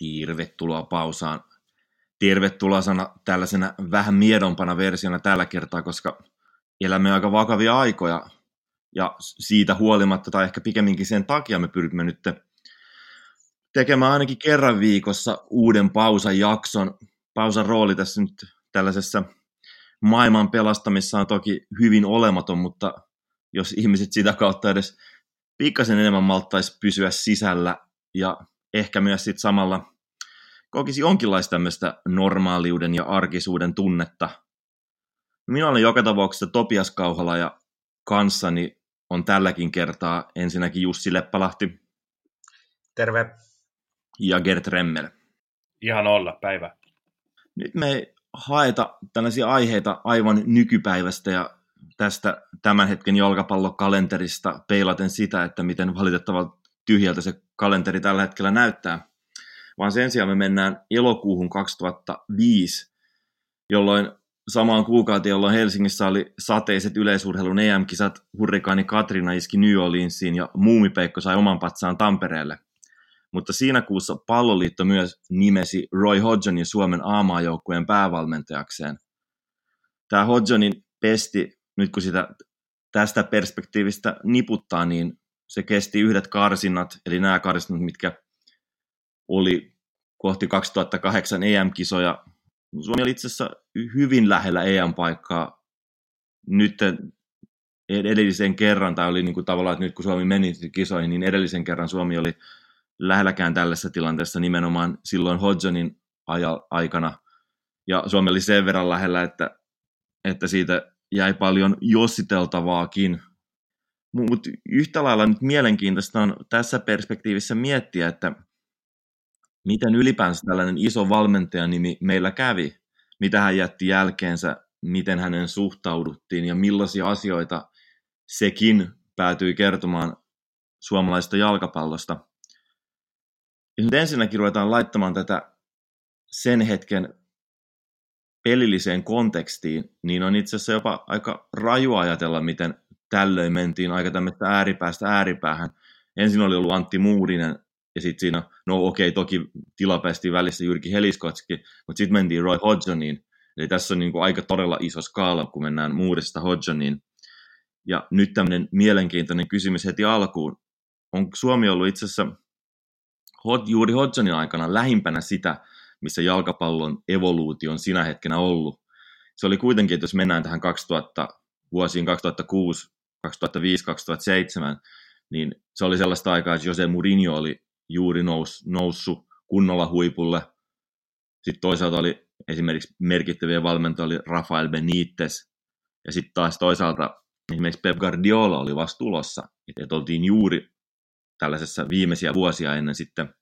Tervetuloa pausaan. Tervetuloa sana tällaisena vähän miedompana versiona tällä kertaa, koska elämme aika vakavia aikoja ja siitä huolimatta tai ehkä pikemminkin sen takia me pyrimme nyt tekemään ainakin kerran viikossa uuden pausan jakson. Pausan rooli tässä nyt tällaisessa maailman pelastamissa on toki hyvin olematon, mutta jos ihmiset sitä kautta edes pikkasen enemmän malttaisi pysyä sisällä ja ehkä myös sit samalla kokisi jonkinlaista tämmöistä normaaliuden ja arkisuuden tunnetta. Minä olen joka tapauksessa Topias Kauhala ja kanssani on tälläkin kertaa ensinnäkin Jussi Leppälahti. Terve. Ja Gert Remmel. Ihan olla, päivä. Nyt me ei haeta tällaisia aiheita aivan nykypäivästä ja tästä tämän hetken jalkapallokalenterista peilaten sitä, että miten valitettavan tyhjältä se kalenteri tällä hetkellä näyttää, vaan sen sijaan me mennään elokuuhun 2005, jolloin samaan kuukauteen, jolloin Helsingissä oli sateiset yleisurheilun EM-kisat, hurrikaani Katrina iski New Orleansiin ja Muumipeikko sai oman patsaan Tampereelle. Mutta siinä kuussa palloliitto myös nimesi Roy Hodgsonin Suomen A-maajoukkueen päävalmentajakseen. Tämä Hodgsonin pesti, nyt kun sitä tästä perspektiivistä niputtaa, niin se kesti yhdet karsinnat, eli nämä karsinnat, mitkä oli kohti 2008 EM-kisoja. Suomi oli itse asiassa hyvin lähellä EM-paikkaa nyt edellisen kerran, tai oli niin kuin tavallaan, että nyt kun Suomi meni kisoihin, niin edellisen kerran Suomi oli lähelläkään tällaisessa tilanteessa nimenomaan silloin Hodgsonin aikana. Ja Suomi oli sen verran lähellä, että, että siitä jäi paljon jossiteltavaakin. Mutta yhtä lailla nyt mielenkiintoista on tässä perspektiivissä miettiä, että miten ylipäänsä tällainen iso valmentajanimi meillä kävi, mitä hän jätti jälkeensä, miten hänen suhtauduttiin ja millaisia asioita sekin päätyi kertomaan suomalaisesta jalkapallosta. Ja nyt ensinnäkin ruvetaan laittamaan tätä sen hetken pelilliseen kontekstiin, niin on itse asiassa jopa aika raju ajatella, miten tällöin mentiin aika tämmöistä ääripäästä ääripäähän. Ensin oli ollut Antti Muurinen, ja sitten siinä, no okei, okay, toki tilapäisesti välissä Jyrki Heliskotski, mutta sitten mentiin Roy Hodgsoniin. Eli tässä on niin kuin aika todella iso skaala, kun mennään Muurista Hodgsoniin. Ja nyt tämmöinen mielenkiintoinen kysymys heti alkuun. On Suomi ollut itse asiassa juuri Hodgsonin aikana lähimpänä sitä, missä jalkapallon evoluutio on sinä hetkenä ollut. Se oli kuitenkin, että jos mennään tähän 2000, vuosiin 2006, 2005, 2007, niin se oli sellaista aikaa, että Jose Mourinho oli juuri nous, noussut kunnolla huipulle. Sitten toisaalta oli esimerkiksi merkittäviä valmentajia oli Rafael Benitez, ja sitten taas toisaalta esimerkiksi Pep Guardiola oli vasta tulossa. Että oltiin juuri tällaisessa viimeisiä vuosia ennen sitten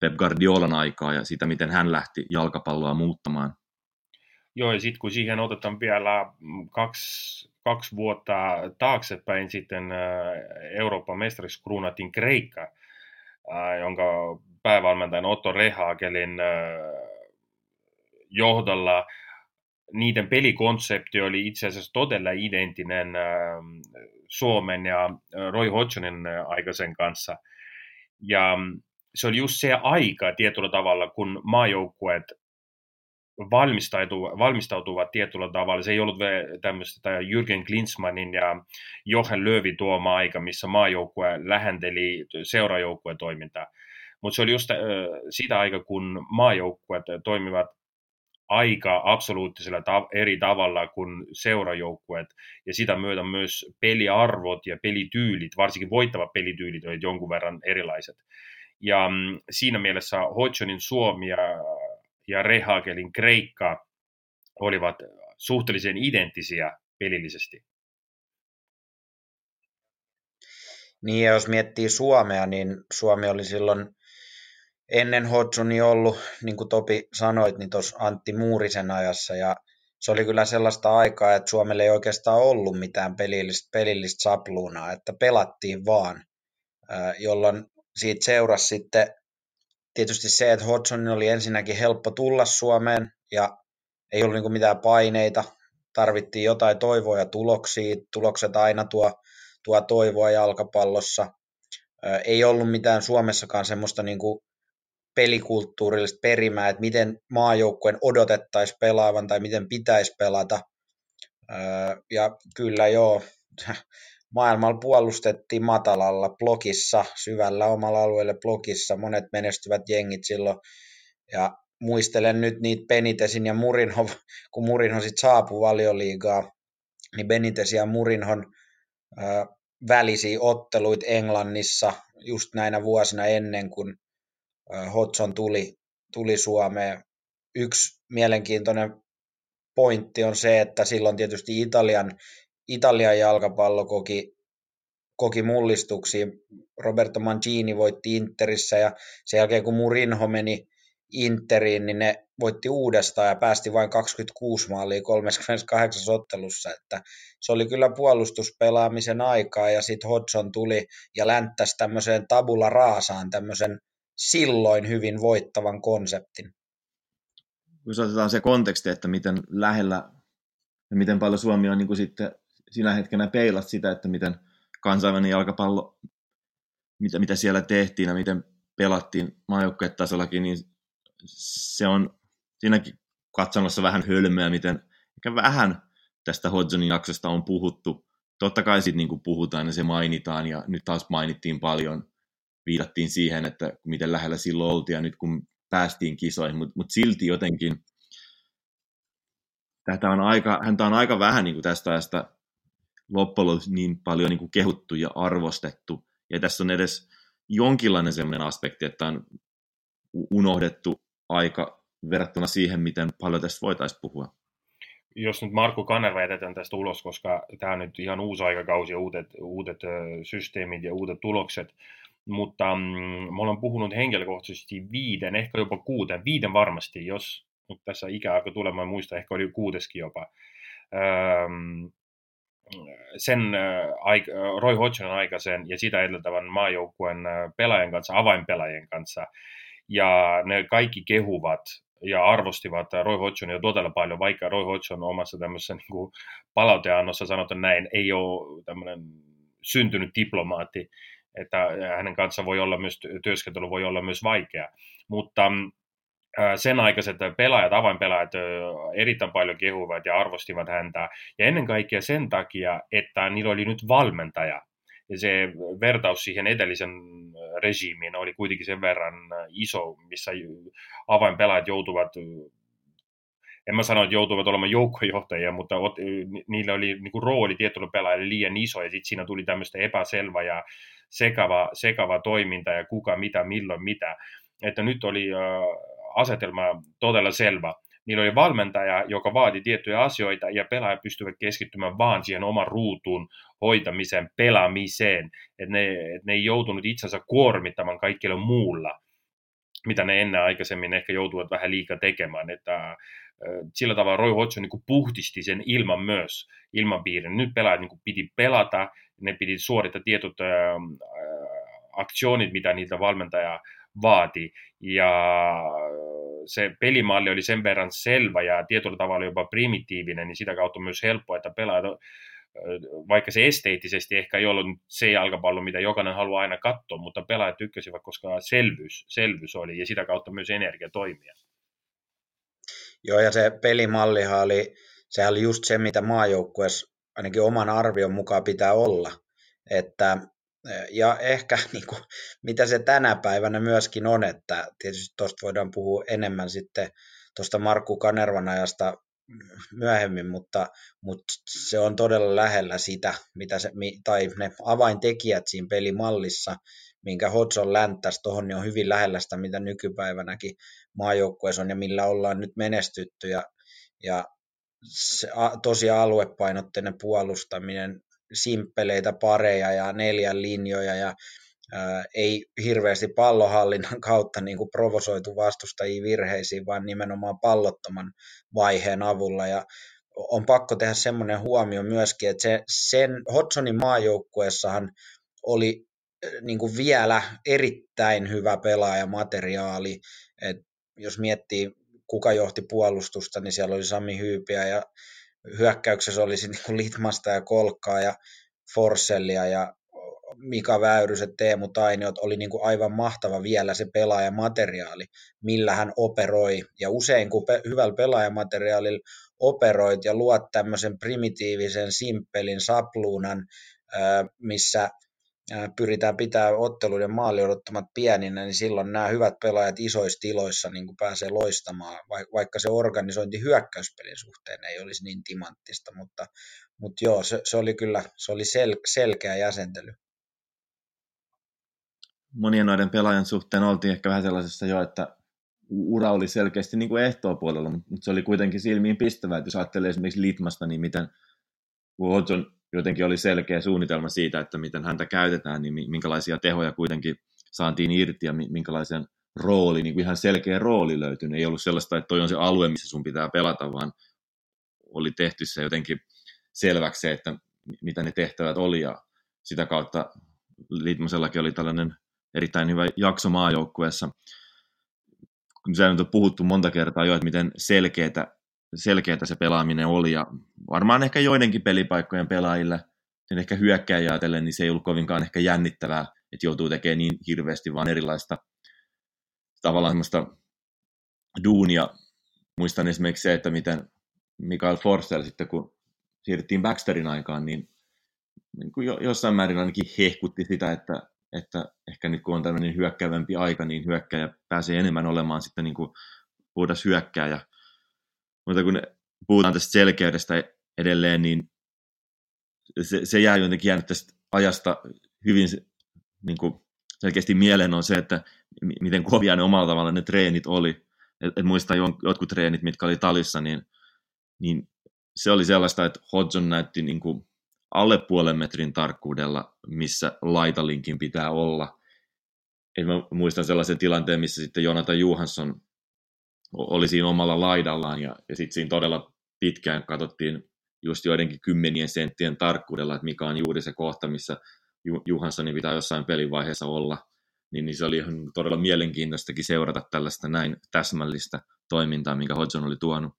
Pep Guardiolan aikaa ja sitä, miten hän lähti jalkapalloa muuttamaan. Joo, ja sitten kun siihen otetaan vielä kaksi, kaksi vuotta taaksepäin sitten äh, Euroopan mestariksi kruunattiin Kreikka, äh, jonka päävalmentajan Otto Rehagelin äh, johdolla niiden pelikonsepti oli itse asiassa todella identtinen Suomen ja Roy Hodgsonin aikaisen kanssa. Ja se oli just se aika tietyllä tavalla, kun maajoukkueet valmistautuvat, tietyllä tavalla. Se ei ollut tämmöistä Jürgen Klinsmannin ja Johan Löövi tuoma aika, missä maajoukkue lähenteli seurajoukkueen toimintaa. Mutta se oli just sitä aika, kun maajoukkueet toimivat aika absoluuttisella ta- eri tavalla kuin seurajoukkueet, ja sitä myötä myös peliarvot ja pelityylit, varsinkin voittavat pelityylit, olivat jonkun verran erilaiset. Ja mm, siinä mielessä Hodgsonin Suomi ja, ja Rehagelin Kreikka olivat suhteellisen identtisiä pelillisesti. Niin, ja jos miettii Suomea, niin Suomi oli silloin ennen Hodgsoni ollut, niin kuin Topi sanoit, niin tuossa Antti Muurisen ajassa, ja se oli kyllä sellaista aikaa, että Suomelle ei oikeastaan ollut mitään pelillistä, pelillistä sapluunaa, että pelattiin vaan, jolloin siitä seurasi sitten tietysti se, että Hodgsonin oli ensinnäkin helppo tulla Suomeen ja ei ollut niin mitään paineita, tarvittiin jotain toivoa ja tuloksia, tulokset aina tuo, tuo toivoa jalkapallossa. Ei ollut mitään Suomessakaan semmoista niin pelikulttuurillista perimää, että miten maajoukkueen odotettaisiin pelaavan tai miten pitäisi pelata. Ja kyllä joo, maailmalla puolustettiin matalalla blokissa, syvällä omalla alueella blokissa, monet menestyvät jengit silloin, ja muistelen nyt niitä Benitesin ja Murinho, kun Murinho sitten saapui valioliigaa, niin Benitesin ja Murinhon välisiä otteluita Englannissa just näinä vuosina ennen kuin äh, Hodgson tuli, tuli Suomeen. Yksi mielenkiintoinen pointti on se, että silloin tietysti Italian Italian jalkapallo koki, koki mullistuksia. Roberto Mancini voitti Interissä ja sen jälkeen kun Murinho meni Interiin, niin ne voitti uudestaan ja päästi vain 26 maalia 38 ottelussa, että se oli kyllä puolustuspelaamisen aikaa ja sitten Hodgson tuli ja länttäsi tämmöiseen tabula raasaan tämmöisen silloin hyvin voittavan konseptin. Jos otetaan se konteksti, että miten lähellä ja miten paljon Suomi on niin kuin sitten sinä hetkenä peilat sitä, että miten kansainvälinen jalkapallo, mitä, mitä siellä tehtiin ja miten pelattiin maajoukkuetasollakin, niin se on siinäkin katsannossa vähän hölmöä, miten ehkä vähän tästä Hodgsonin jaksosta on puhuttu. Totta kai sitten niin puhutaan ja se mainitaan, ja nyt taas mainittiin paljon, viitattiin siihen, että miten lähellä silloin oltiin, ja nyt kun päästiin kisoihin, mutta mut silti jotenkin tätä on aika, häntä on aika vähän niin kuin tästä ajasta loppujen niin paljon niin kuin kehuttu ja arvostettu. Ja tässä on edes jonkinlainen sellainen aspekti, että on unohdettu aika verrattuna siihen, miten paljon tästä voitaisiin puhua. Jos nyt Markku Kanerva jätetään tästä ulos, koska tämä on nyt ihan uusi aikakausi ja uudet, uudet systeemit ja uudet tulokset, mutta mm, mä puhunut henkilökohtaisesti viiden, ehkä jopa kuuden, viiden varmasti, jos nyt tässä ikä alkoi tulemaan, muista ehkä oli kuuteskin jopa. Öö, sen Roy Hodgsonin aikaisen ja sitä edeltävän maajoukkueen pelaajan kanssa, avainpelaajien kanssa. Ja ne kaikki kehuvat ja arvostivat Roy Hodgsonia todella paljon, vaikka Roy Hodgson omassa tämmöisessä niin kuin palauteannossa sanotaan näin, ei ole tämmöinen syntynyt diplomaatti, että hänen kanssa voi olla myös, työskentely voi olla myös vaikea. Mutta mm, sen aikaiset pelaajat, avainpelaajat erittäin paljon kehuvat ja arvostivat häntä. Ja ennen kaikkea sen takia, että niillä oli nyt valmentaja. Ja se vertaus siihen edellisen regiimiin oli kuitenkin sen verran iso, missä avainpelaajat joutuvat en mä sano, että joutuvat olemaan joukkojohtajia, mutta niillä oli niin kuin rooli tietyllä pelaajille liian iso, ja sitten siinä tuli tämmöistä epäselvä ja sekava, sekava toiminta, ja kuka, mitä, milloin, mitä. Että nyt oli asetelma todella selvä. Niillä oli valmentaja, joka vaati tiettyjä asioita ja pelaajat pystyvät keskittymään vaan siihen oman ruutuun hoitamiseen, pelaamiseen. Että ne, et ne ei joutunut itsensä kuormittamaan kaikille muulla, mitä ne ennen aikaisemmin ehkä joutuvat vähän liikaa tekemään. Että sillä tavalla Roy Hodgson niin puhdisti sen ilman myös, ilmapiirin. Nyt pelaajat niin piti pelata, ne piti suorittaa tietyt äh, aktionit, mitä niiltä valmentaja vaati. Ja se pelimalli oli sen verran selvä ja tietyllä tavalla jopa primitiivinen, niin sitä kautta myös helppo, että pelaajat, vaikka se esteettisesti ehkä ei ollut se jalkapallo, mitä jokainen haluaa aina katsoa, mutta pelaajat tykkäsivät, koska selvyys, selvyys oli ja sitä kautta myös energia toimia. Joo, ja se pelimallihan oli, sehän oli just se, mitä maajoukkueessa ainakin oman arvion mukaan pitää olla, että ja ehkä niin kuin, mitä se tänä päivänä myöskin on, että tietysti tuosta voidaan puhua enemmän sitten tuosta Markku Kanervan ajasta myöhemmin, mutta, mutta se on todella lähellä sitä, mitä se, tai ne avaintekijät siinä pelimallissa, minkä Hodgson länttäisi tuohon, niin on hyvin lähellä sitä, mitä nykypäivänäkin maajoukkueessa on ja millä ollaan nyt menestytty. Ja, ja se, a, tosi aluepainotteinen puolustaminen, simppeleitä pareja ja neljän linjoja ja ää, ei hirveästi pallohallinnan kautta niin kuin provosoitu vastustajia virheisiin, vaan nimenomaan pallottoman vaiheen avulla. Ja on pakko tehdä semmoinen huomio myöskin, että se, sen Hodgsonin maajoukkueessahan oli niin kuin vielä erittäin hyvä pelaajamateriaali. Et jos miettii, kuka johti puolustusta, niin siellä oli Sami Hyypiä ja hyökkäyksessä olisi niin Litmasta ja Kolkkaa ja Forsellia ja Mika Väyryset, Teemu Tainiot oli niin kuin aivan mahtava vielä se pelaajamateriaali, millä hän operoi. Ja usein kun pe- hyvällä pelaajamateriaalilla operoit ja luot tämmöisen primitiivisen, simppelin sapluunan, missä pyritään pitää otteluiden maali odottamat pieninä, niin silloin nämä hyvät pelaajat isoissa tiloissa niin pääsee loistamaan, vaikka se organisointi hyökkäyspelin suhteen ei olisi niin timanttista, mutta, mutta joo, se, se oli kyllä se oli sel, selkeä jäsentely. Monien noiden pelaajan suhteen oltiin ehkä vähän sellaisessa jo, että ura oli selkeästi niin kuin puolella, mutta se oli kuitenkin silmiin pistävää, että jos ajattelee esimerkiksi Litmasta, niin miten Hodgson jotenkin oli selkeä suunnitelma siitä, että miten häntä käytetään, niin minkälaisia tehoja kuitenkin saatiin irti ja minkälaisen rooli, niin kuin ihan selkeä rooli löytyi. Ei ollut sellaista, että toi on se alue, missä sun pitää pelata, vaan oli tehty se jotenkin selväksi se, että mitä ne tehtävät oli ja sitä kautta Litmasellakin oli tällainen erittäin hyvä jakso maajoukkueessa. Se on puhuttu monta kertaa jo, että miten selkeätä selkeätä se pelaaminen oli, ja varmaan ehkä joidenkin pelipaikkojen pelaajille, sen ehkä hyökkäjä ajatellen, niin se ei ollut kovinkaan ehkä jännittävää, että joutuu tekemään niin hirveästi vaan erilaista tavallaan semmoista duunia. Muistan esimerkiksi se, että miten Mikael Forsell sitten, kun siirryttiin Baxterin aikaan, niin, niin kuin jossain määrin ainakin hehkutti sitä, että, että ehkä nyt kun on tämmöinen hyökkäävämpi aika, niin hyökkäjä pääsee enemmän olemaan sitten niin kuin puhdas hyökkääjä, mutta kun puhutaan tästä selkeydestä edelleen, niin se, se jää jotenkin jäänyt tästä ajasta hyvin niin kuin selkeästi mieleen on se, että miten kovia ne omalla tavalla ne treenit oli. Et, et muista jotkut treenit, mitkä oli talissa, niin, niin se oli sellaista, että Hodgson näytti niin kuin alle puolen metrin tarkkuudella, missä laitalinkin pitää olla. Et mä muistan sellaisen tilanteen, missä sitten Jonathan Johansson oli siinä omalla laidallaan ja, ja sitten siinä todella pitkään katsottiin just joidenkin kymmenien senttien tarkkuudella, että mikä on juuri se kohta, missä Juhanssonin pitää jossain pelivaiheessa olla, niin, niin se oli ihan todella mielenkiintoistakin seurata tällaista näin täsmällistä toimintaa, minkä Hodgson oli tuonut.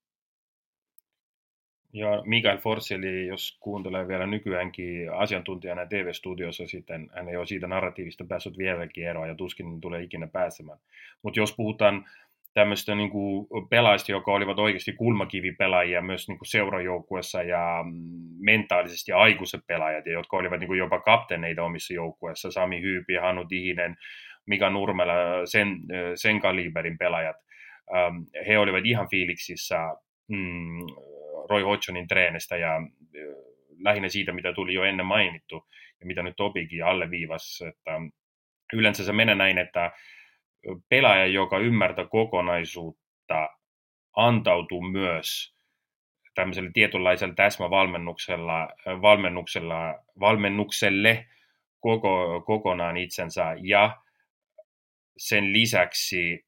Ja Mikael Forsseli, jos kuuntelee vielä nykyäänkin asiantuntijana TV-studiossa, sitten hän ei ole siitä narratiivista päässyt vieläkin eroa ja tuskin tulee ikinä pääsemään. Mutta jos puhutaan tämmöistä niin kuin pelaajista, jotka olivat oikeasti kulmakivipelaajia myös niin kuin seurajoukkuessa ja mm, mentaalisesti aikuiset pelaajat, ja jotka olivat niin kuin jopa kapteeneita omissa joukkueissa, Sami Hyypi, Hannu Tihinen, Mika Nurmela, sen, sen kaliberin pelaajat. Ähm, he olivat ihan fiiliksissä mm, Roy Hodgsonin treenistä ja äh, lähinnä siitä, mitä tuli jo ennen mainittu ja mitä nyt Topikin alleviivasi, että yleensä se menee näin, että pelaaja, joka ymmärtää kokonaisuutta, antautuu myös tämmöiselle tietynlaiselle täsmävalmennuksella, valmennuksella, valmennukselle koko, kokonaan itsensä ja sen lisäksi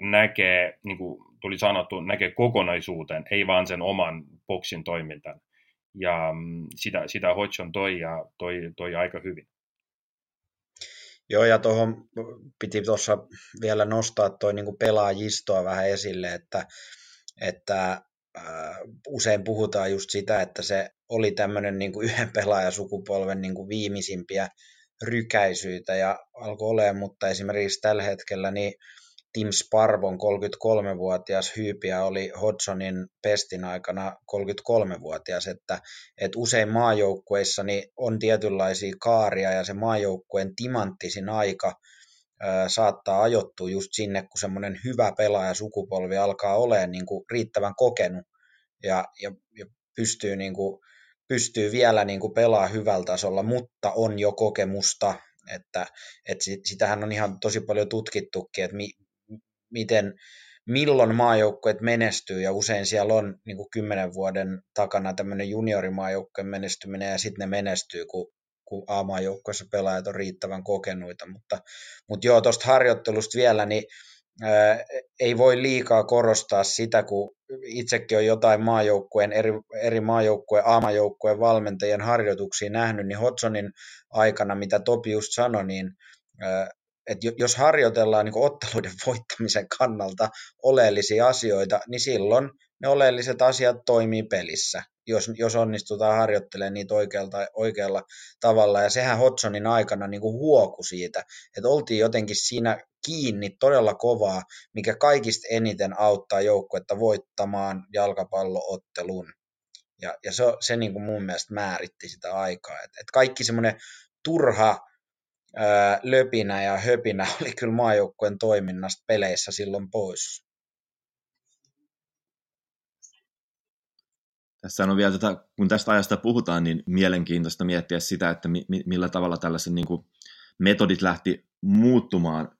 näkee, niin kuin tuli sanottu, näkee kokonaisuuteen, ei vaan sen oman boksin toimintan. Ja mm, sitä, sitä Hodgson toi ja toi, toi aika hyvin. Joo, ja tuohon piti tuossa vielä nostaa tuo niin pelaajistoa vähän esille, että, että usein puhutaan just sitä, että se oli tämmöinen niin yhden pelaajasukupolven niin viimeisimpiä rykäisyitä ja alkoi olemaan, mutta esimerkiksi tällä hetkellä niin Tim Sparvon 33-vuotias hyypiä oli Hodgsonin pestin aikana 33-vuotias, että, että usein maajoukkueissa on tietynlaisia kaaria ja se maajoukkueen timanttisin aika saattaa ajoittua just sinne, kun semmoinen hyvä pelaaja sukupolvi alkaa olemaan niin kuin riittävän kokenut ja, ja, ja pystyy, niin kuin, pystyy vielä niin kuin pelaa hyvällä tasolla, mutta on jo kokemusta, että, että sitähän on ihan tosi paljon tutkittukin, että mi, miten, milloin maajoukkueet menestyy, ja usein siellä on niin kuin kymmenen vuoden takana tämmöinen juniorimaajoukkueen menestyminen, ja sitten ne menestyy, kun, kun A-maajoukkueessa pelaajat on riittävän kokenuita, mutta, mutta joo, tuosta harjoittelusta vielä, niin ää, ei voi liikaa korostaa sitä, kun itsekin on jotain maajoukkueen, eri, eri maajoukkueen, A-maajoukkueen valmentajien harjoituksia nähnyt, niin Hodsonin aikana, mitä Topi just sanoi, niin että jos harjoitellaan niin otteluiden voittamisen kannalta oleellisia asioita, niin silloin ne oleelliset asiat toimii pelissä. jos, jos onnistutaan harjoittelemaan niitä oikealta, oikealla tavalla. Ja sehän Hodgsonin aikana niin kuin huoku siitä, että oltiin jotenkin siinä kiinni todella kovaa, mikä kaikista eniten auttaa joukkuetta voittamaan jalkapalloottelun. Ja, ja se, se niin kuin mun mielestä määritti sitä aikaa. Et, et kaikki semmoinen turha löpinä ja höpinä oli kyllä maajoukkueen toiminnasta peleissä silloin pois. Tässä on vielä, tätä, kun tästä ajasta puhutaan, niin mielenkiintoista miettiä sitä, että mi, millä tavalla tällaiset niin kuin metodit lähti muuttumaan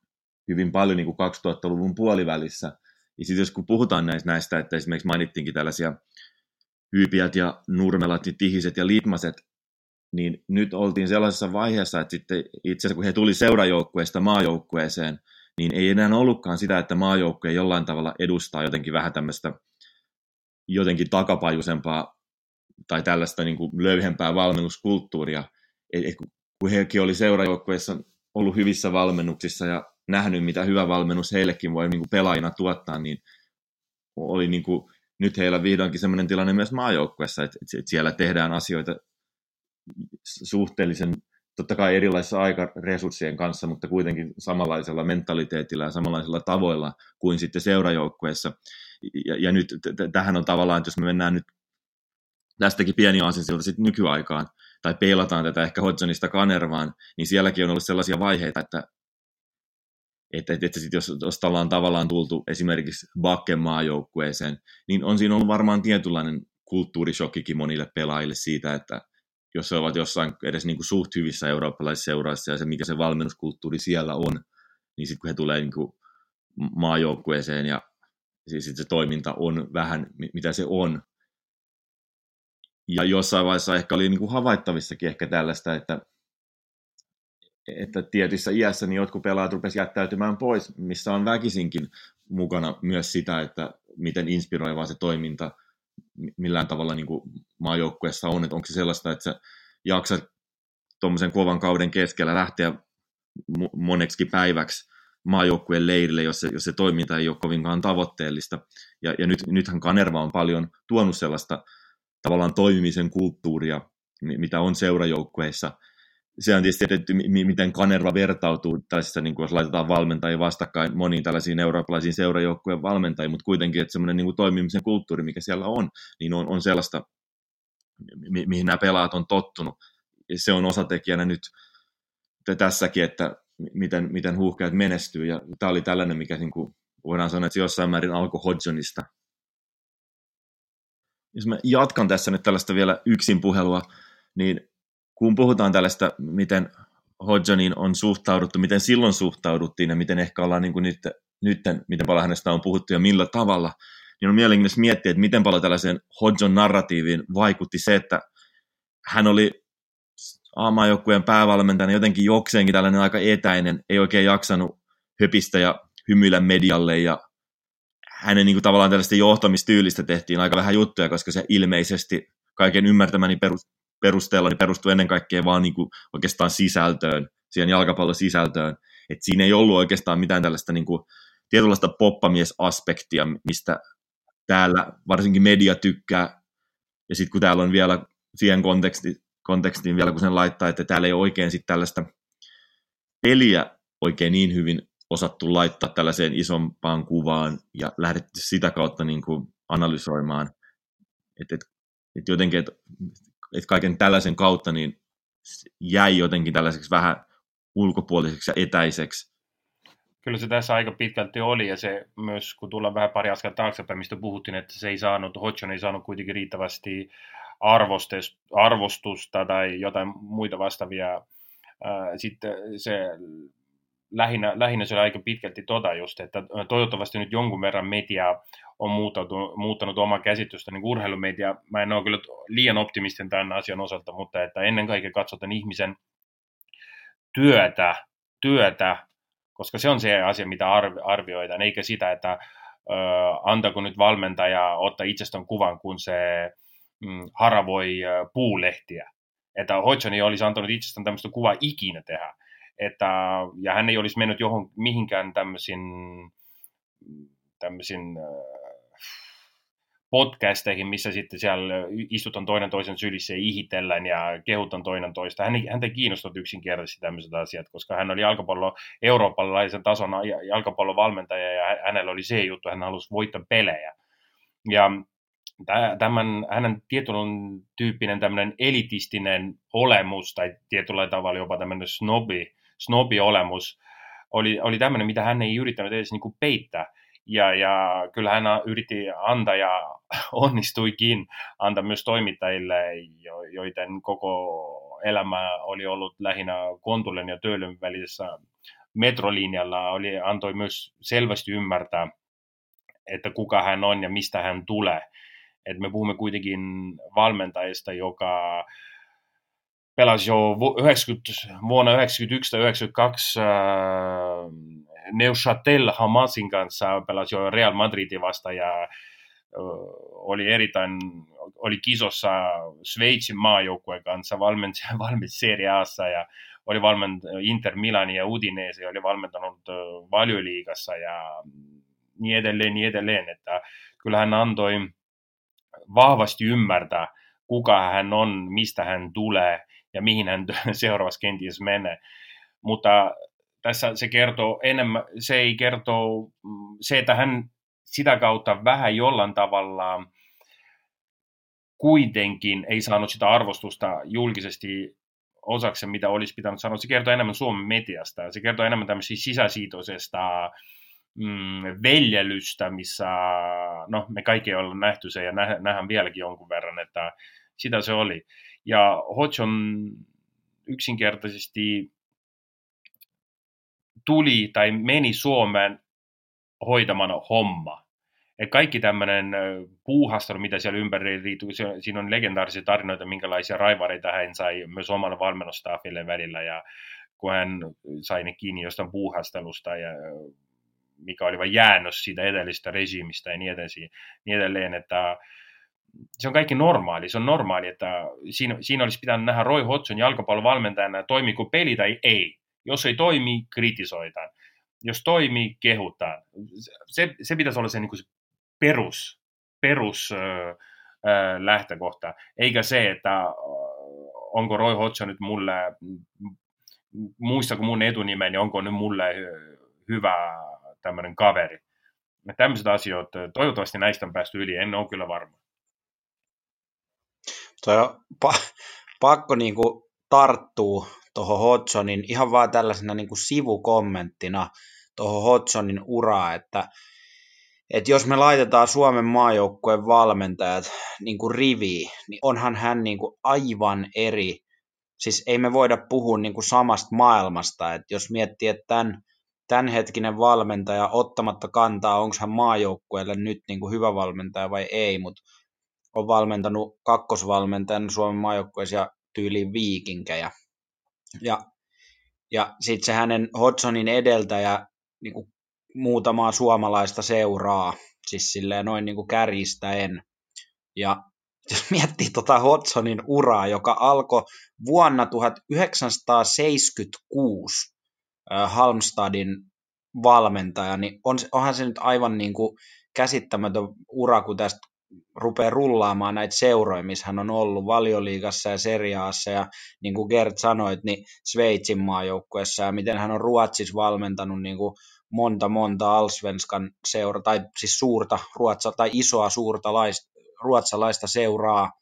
hyvin paljon niin kuin 2000-luvun puolivälissä. Ja sitten jos kun puhutaan näistä, että esimerkiksi mainittiinkin tällaisia hyypiät ja nurmelat ja tihiset ja litmaset, niin nyt oltiin sellaisessa vaiheessa, että sitten itse asiassa kun he tuli seurajoukkueesta maajoukkueeseen, niin ei enää ollutkaan sitä, että maajoukkue jollain tavalla edustaa jotenkin vähän tämmöistä jotenkin takapajuisempaa tai tällaista niin kuin löyhempää valmennuskulttuuria. Et kun hekin oli seurajoukkueessa ollut hyvissä valmennuksissa ja nähnyt, mitä hyvä valmennus heillekin voi niin kuin pelaajina tuottaa, niin oli niin kuin, nyt heillä vihdoinkin sellainen tilanne myös maajoukkueessa, että, että siellä tehdään asioita suhteellisen, totta kai erilaisissa aikaresurssien kanssa, mutta kuitenkin samanlaisella mentaliteetillä ja samanlaisilla tavoilla kuin sitten seurajoukkueessa. Ja, ja nyt t- tähän on tavallaan, että jos me mennään nyt tästäkin pieni aasinsilta sitten nykyaikaan, tai peilataan tätä ehkä Hodgsonista Kanervaan, niin sielläkin on ollut sellaisia vaiheita, että että, että, että sit jos, jos ollaan tavallaan tultu esimerkiksi Bakken maajoukkueeseen, niin on siinä ollut varmaan tietynlainen kulttuurishokkikin monille pelaajille siitä, että jos he ovat jossain edes niin kuin suht hyvissä eurooppalaisissa seuraissa ja se, mikä se valmennuskulttuuri siellä on, niin sitten kun he tulee niin kuin maajoukkueeseen ja siis se toiminta on vähän mitä se on. Ja jossain vaiheessa ehkä oli niin kuin havaittavissakin ehkä tällaista, että, että tietyssä iässä niin jotkut pelaajat rupesivat jättäytymään pois, missä on väkisinkin mukana myös sitä, että miten inspiroivaa se toiminta millään tavalla niin kuin maajoukkueessa on, että onko se sellaista, että sä jaksat tuommoisen kovan kauden keskellä lähteä moneksi päiväksi maajoukkueen leirille, jos se, jos se toiminta ei ole kovinkaan tavoitteellista. Ja, ja nyt, nythän Kanerva on paljon tuonut sellaista tavallaan toimimisen kulttuuria, mitä on seurajoukkueissa. Se on tietysti, että miten Kanerva vertautuu tällaisessa, niin kuin jos laitetaan valmentajia vastakkain moniin tällaisiin eurooppalaisiin seurajoukkueen valmentajiin, mutta kuitenkin, että semmoinen niin toimimisen kulttuuri, mikä siellä on, niin on, on sellaista, mi- mihin nämä pelaat on tottunut. Ja se on osatekijänä nyt tässäkin, että miten, miten huuhkajat menestyy. Ja tämä oli tällainen, mikä niin kuin voidaan sanoa, että jossain määrin alkoi Hodgsonista. Jos mä jatkan tässä nyt tällaista vielä yksin puhelua, niin kun puhutaan tällaista, miten Hodgsoniin on suhtauduttu, miten silloin suhtauduttiin ja miten ehkä ollaan niin kuin nyt, nyt, miten paljon hänestä on puhuttu ja millä tavalla, niin on mielenkiintoista miettiä, että miten paljon tällaiseen Hodgson narratiiviin vaikutti se, että hän oli A-maajoukkueen päävalmentajana jotenkin jokseenkin tällainen aika etäinen, ei oikein jaksanut höpistä ja hymyillä medialle ja hänen niin kuin, tavallaan tällaista johtamistyylistä tehtiin aika vähän juttuja, koska se ilmeisesti kaiken ymmärtämäni perusteella niin perustui ennen kaikkea vaan niin kuin, oikeastaan sisältöön, siihen jalkapallon sisältöön. Et siinä ei ollut oikeastaan mitään tällaista niin kuin, tietynlaista poppamiesaspektia, mistä täällä varsinkin media tykkää. Ja sitten kun täällä on vielä siihen konteksti, kontekstiin vielä, kun sen laittaa, että täällä ei oikein sitten tällaista peliä oikein niin hyvin osattu laittaa tällaiseen isompaan kuvaan ja lähdetty sitä kautta niin kuin analysoimaan. Että et, et jotenkin, että et kaiken tällaisen kautta niin jäi jotenkin tällaiseksi vähän ulkopuoliseksi ja etäiseksi. Kyllä se tässä aika pitkälti oli, ja se myös, kun tullaan vähän pari askelta taaksepäin, mistä puhuttiin, että se ei saanut, Hodgson ei saanut kuitenkin riittävästi arvostusta tai jotain muita vastaavia. Sitten se lähinnä, lähinnä se oli aika pitkälti tota just, että toivottavasti nyt jonkun verran media on muuttanut, muuttanut omaa käsitystä, niin urheilumedia, mä en ole kyllä liian optimistin tämän asian osalta, mutta että ennen kaikkea katsotaan ihmisen työtä, työtä, koska se on se asia, mitä arvioidaan, eikä sitä, että antako nyt valmentaja ottaa itsestään kuvan, kun se mm, haravoi puulehtiä. Että Hodgson ei olisi antanut itsestään tämmöistä kuvaa ikinä tehdä. Että, ja hän ei olisi mennyt johon, mihinkään tämmöisiin, tämmöisiin podcasteihin, missä sitten siellä istutaan toinen toisen sylissä ja ihitellään ja kehutaan toinen toista. Hän, häntä ei kiinnostunut yksinkertaisesti tämmöiset asiat, koska hän oli jalkapallo, eurooppalaisen tason jalkapallovalmentaja ja hänellä oli se juttu, hän halusi voittaa pelejä. Ja tämän, hänen tietynlainen tyyppinen tämmöinen elitistinen olemus tai tietyllä tavalla jopa tämmöinen snobi, snobi-olemus oli, oli tämmöinen, mitä hän ei yrittänyt edes niin kuin peittää. Ja, ja kyllä hän yritti antaa ja onnistuikin antaa myös toimittajille, joiden koko elämä oli ollut lähinnä Kontulen ja Töölön välisessä metrolinjalla, oli, antoi myös selvästi ymmärtää, että kuka hän on ja mistä hän tulee. Et me puhumme kuitenkin valmentajista, joka pelasi jo 90, vuonna 1991 1992 äh, Neuchâtel Hamasin kanssa, pelasi jo Real Madridin vasta ja oli erittäin, oli kisossa Sveitsin maajoukkueen kanssa, valmenti Serie Assa ja oli valmentanut Inter Milani ja Udinese, oli valmentanut valioliigassa ja niin edelleen, niin edelleen, että kyllä hän antoi vahvasti ymmärtää, kuka hän on, mistä hän tulee ja mihin hän seuraavassa kenties menee. Mutta tässä se kertoo enemmän, se ei kertoo, se, että hän sitä kautta vähän jollain tavalla kuitenkin ei saanut sitä arvostusta julkisesti osaksi, mitä olisi pitänyt sanoa. Se kertoo enemmän Suomen mediasta. Se kertoo enemmän tämmöisestä sisäsiitoisesta mm, veljelystä, missä no, me kaikki ollaan nähty se ja nähdään vieläkin jonkun verran, että sitä se oli. Ja Hodgson yksinkertaisesti tuli tai meni Suomeen hoitamaan homma. Et kaikki tämmöinen puuhastelu, mitä siellä ympäri liittyy, siinä on legendaarisia tarinoita, minkälaisia raivareita hän sai myös omalle valmennustaafille välillä, ja kun hän sai ne kiinni jostain puuhastelusta, ja mikä oli vain jäännös siitä edellisestä regiimistä ja niin, edelleen, niin edelleen, että se on kaikki normaali. Se on normaali, että siinä, siinä olisi pitänyt nähdä Roy Hodgson jalkapallovalmentajana, toimiko peli tai ei. Jos ei toimi, kritisoidaan. Jos toimii, kehutaan. Se, se pitäisi olla se, niin kuin se perus, perus äh, äh, lähtökohta, eikä se, että onko Roy Hodgson nyt mulle, muista kuin mun etunimeni, niin onko nyt mulle hyvä tämmöinen kaveri. Tämmöiset asiat, toivottavasti näistä on päästy yli, en ole kyllä varma. Toi on pa- pakko niin kuin tarttuu tuohon Hodgsonin ihan vaan tällaisena niin kuin sivukommenttina tuohon Hodgsonin uraa, että, että jos me laitetaan Suomen maajoukkueen valmentajat niin kuin riviin, niin onhan hän niin kuin aivan eri. Siis ei me voida puhua niin kuin samasta maailmasta, että jos miettii, että tämän, tämänhetkinen valmentaja ottamatta kantaa, onko hän maajoukkueelle nyt niin kuin hyvä valmentaja vai ei, mutta on valmentanut kakkosvalmentajan Suomen maajoukkueessa ja tyyliin viikinkejä. Ja, ja sitten se hänen Hodgsonin edeltäjä niin kuin muutamaa suomalaista seuraa, siis silleen noin niin kuin kärjistäen. Ja jos miettii tuota Hodgsonin uraa, joka alkoi vuonna 1976 Halmstadin valmentaja, niin on, onhan se nyt aivan niin kuin käsittämätön ura, kun tästä rupeaa rullaamaan näitä seuroja, missä hän on ollut valioliigassa ja seriaassa. Ja niin kuin Gert sanoit, niin Sveitsin maajoukkuessa ja miten hän on Ruotsissa valmentanut niin kuin monta monta Alsvenskan seura, tai siis suurta ruotsa, tai isoa suurta laista, ruotsalaista seuraa.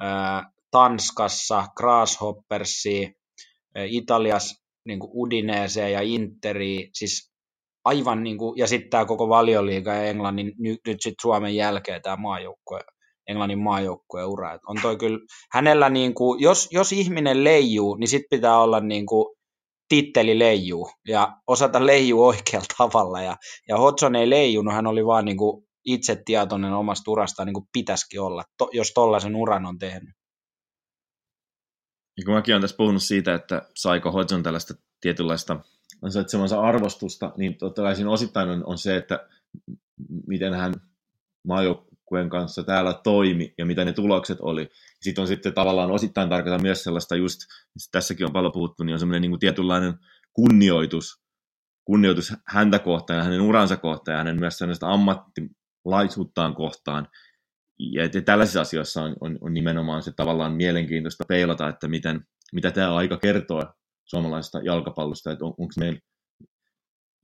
Ää, Tanskassa, Grasshoppersia, Italiassa niin Udinese ja Interi, siis aivan niin kuin, ja sitten tämä koko valioliiga ja Englannin, nyt, nyt sitten Suomen jälkeen tämä maajoukkue, Englannin maajoukkueen ura. Et on toi kyllä, hänellä niin kuin, jos, jos ihminen leijuu, niin sitten pitää olla niin kuin, titteli leijuu ja osata leijuu oikealla tavalla. Ja, ja Hodgson ei leijunut, hän oli vaan niin kuin, itse tietoinen omasta urasta, niin kuin pitäisikin olla, to, jos tollaisen uran on tehnyt. Ja kun mäkin olen tässä puhunut siitä, että saiko Hodgson tällaista tietynlaista ansaitsemansa arvostusta, niin totta kai siinä osittain on, on se, että miten hän maajoukkueen kanssa täällä toimi ja mitä ne tulokset oli. Sitten on sitten tavallaan osittain tarkoittaa myös sellaista just, tässäkin on paljon puhuttu, niin on semmoinen niin tietynlainen kunnioitus, kunnioitus häntä kohtaan ja hänen uransa kohtaan ja hänen myös sellaista ammattilaisuuttaan kohtaan. ja että tällaisissa asioissa on, on, on nimenomaan se tavallaan mielenkiintoista peilata, että miten, mitä tämä aika kertoo suomalaisesta jalkapallosta, että on, onko meillä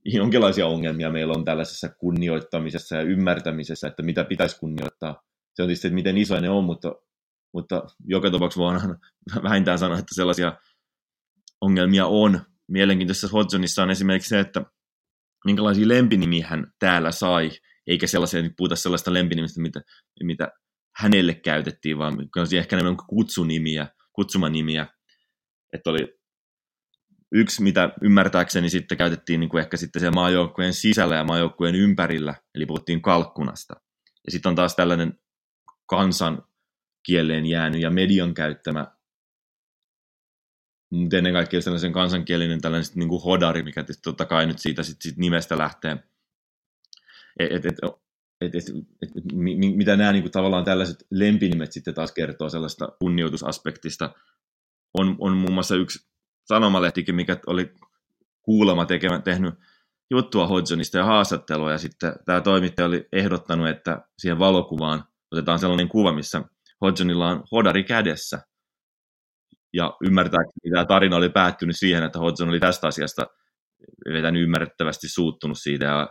jonkinlaisia ongelmia meillä on tällaisessa kunnioittamisessa ja ymmärtämisessä, että mitä pitäisi kunnioittaa. Se on tietysti, että miten iso ne on, mutta, mutta joka tapauksessa voidaan vähintään sanoa, että sellaisia ongelmia on. Mielenkiintoisessa Hodgsonissa on esimerkiksi se, että minkälaisia lempinimiä hän täällä sai, eikä sellaisia, nyt puhuta sellaista lempinimistä, mitä, mitä hänelle käytettiin, vaan ehkä enemmän kutsunimiä, kutsumanimiä. Että oli yksi, mitä ymmärtääkseni sitten käytettiin niin kuin ehkä sitten siellä maajoukkueen sisällä ja maajoukkueen ympärillä, eli puhuttiin kalkkunasta. Ja sitten on taas tällainen kansan kieleen jäänyt ja median käyttämä, mutta ennen kaikkea sellaisen kansankielinen tällainen niin kuin hodari, mikä totta kai nyt siitä sit, sit nimestä lähtee. Et, et, et, et, et, et, mitä nämä niin kuin, tavallaan tällaiset lempinimet sitten taas kertoo sellaista kunnioitusaspektista. On, on muun muassa yksi sanomalehtikin, mikä oli kuulema tekemä, tehnyt juttua Hodgsonista ja haastattelua, ja sitten tämä toimittaja oli ehdottanut, että siihen valokuvaan otetaan sellainen kuva, missä Hodgsonilla on hodari kädessä. Ja ymmärtääkseni tämä tarina oli päättynyt siihen, että Hodgson oli tästä asiasta vetänyt ymmärrettävästi suuttunut siitä ja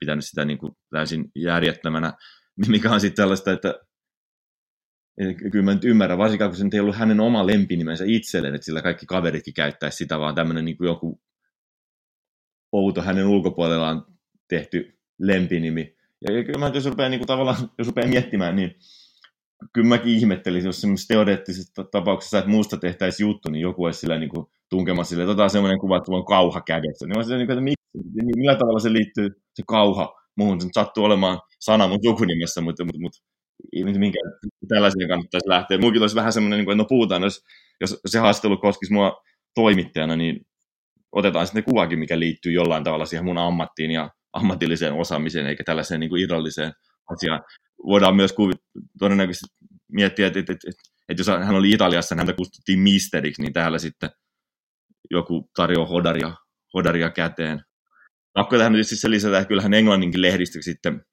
pitänyt sitä niin kuin täysin järjettömänä, mikä on sitten tällaista, että kyllä mä nyt ymmärrän, varsinkaan kun se ei ollut hänen oma lempinimensä itselleen, että sillä kaikki kaveritkin käyttäisi sitä, vaan tämmöinen niin kuin joku outo hänen ulkopuolellaan tehty lempinimi. Ja kyllä mä, jos rupeaa, niin kuin, tavallaan, jos rupeaa miettimään, niin kyllä mäkin ihmettelisin, jos semmoisessa teoreettisessa tapauksessa, että muusta tehtäisiin juttu, niin joku olisi sillä niin kuin, tunkemassa sille, että otetaan semmoinen kuva, että on kauha kädessä. Niin mä sillä, niin kuin, että miksi, millä tavalla se liittyy, se kauha, muuhun se sattuu olemaan sana mun sukunimessä, mutta, mutta, mutta minkä tällaisia kannattaisi lähteä. Muukin olisi vähän semmoinen, niin että no puhutaan, jos, jos se haastelu koskisi mua toimittajana, niin otetaan sitten kuvakin, mikä liittyy jollain tavalla siihen mun ammattiin ja ammatilliseen osaamiseen, eikä tällaiseen niin kuin irralliseen asiaan. Voidaan myös kuvit, todennäköisesti miettiä, että, että, että, että jos hän oli Italiassa, niin häntä kutsuttiin misteriksi, niin täällä sitten joku tarjoaa hodaria, hodaria käteen. Pakko tähän tietysti se lisätä, että kyllähän englanninkin lehdistö sitten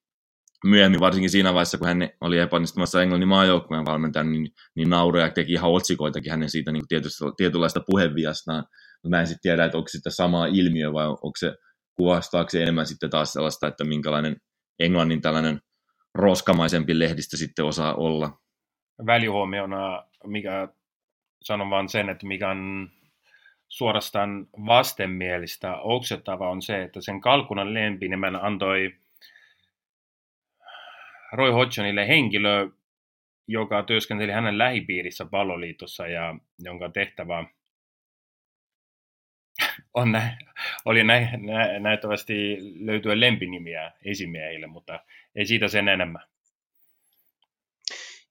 myöhemmin, varsinkin siinä vaiheessa, kun hän oli epäonnistumassa Englannin maajoukkueen valmentajan, niin, niin nauroja teki ihan otsikoitakin hänen siitä niin tietystä, tietynlaista puheviastaan. Mä en sitten tiedä, että onko sitten sama ilmiö vai onko se, kuvastaako se enemmän sitten taas sellaista, että minkälainen Englannin tällainen roskamaisempi lehdistö sitten osaa olla. Välihuomiona, mikä sanon vaan sen, että mikä on suorastaan vastenmielistä oksettava on se, että sen kalkunan lempinimen antoi Roy Hodgsonille henkilö, joka työskenteli hänen lähipiirissä palloliitossa ja jonka tehtävä on nä- oli nä- nä- näyttävästi löytyä lempinimiä esimiehille, mutta ei siitä sen enemmän.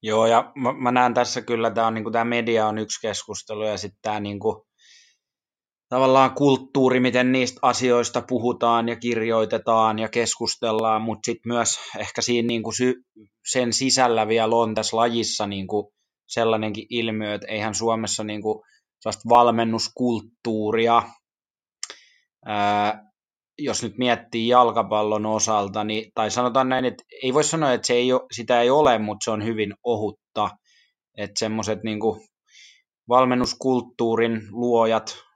Joo, ja mä, mä näen tässä kyllä, tämä, on, niin tämä media on yksi keskustelu, ja sitten tämä niin kuin, tavallaan kulttuuri, miten niistä asioista puhutaan ja kirjoitetaan ja keskustellaan, mutta sitten myös ehkä siinä niin kuin sy- sen sisällä vielä on tässä lajissa niin kuin sellainenkin ilmiö, että eihän Suomessa niin kuin valmennuskulttuuria, ää, jos nyt miettii jalkapallon osalta, niin, tai sanotaan näin, että ei voi sanoa, että se ei ole, sitä ei ole, mutta se on hyvin ohutta, että semmoiset niin valmennuskulttuurin luojat,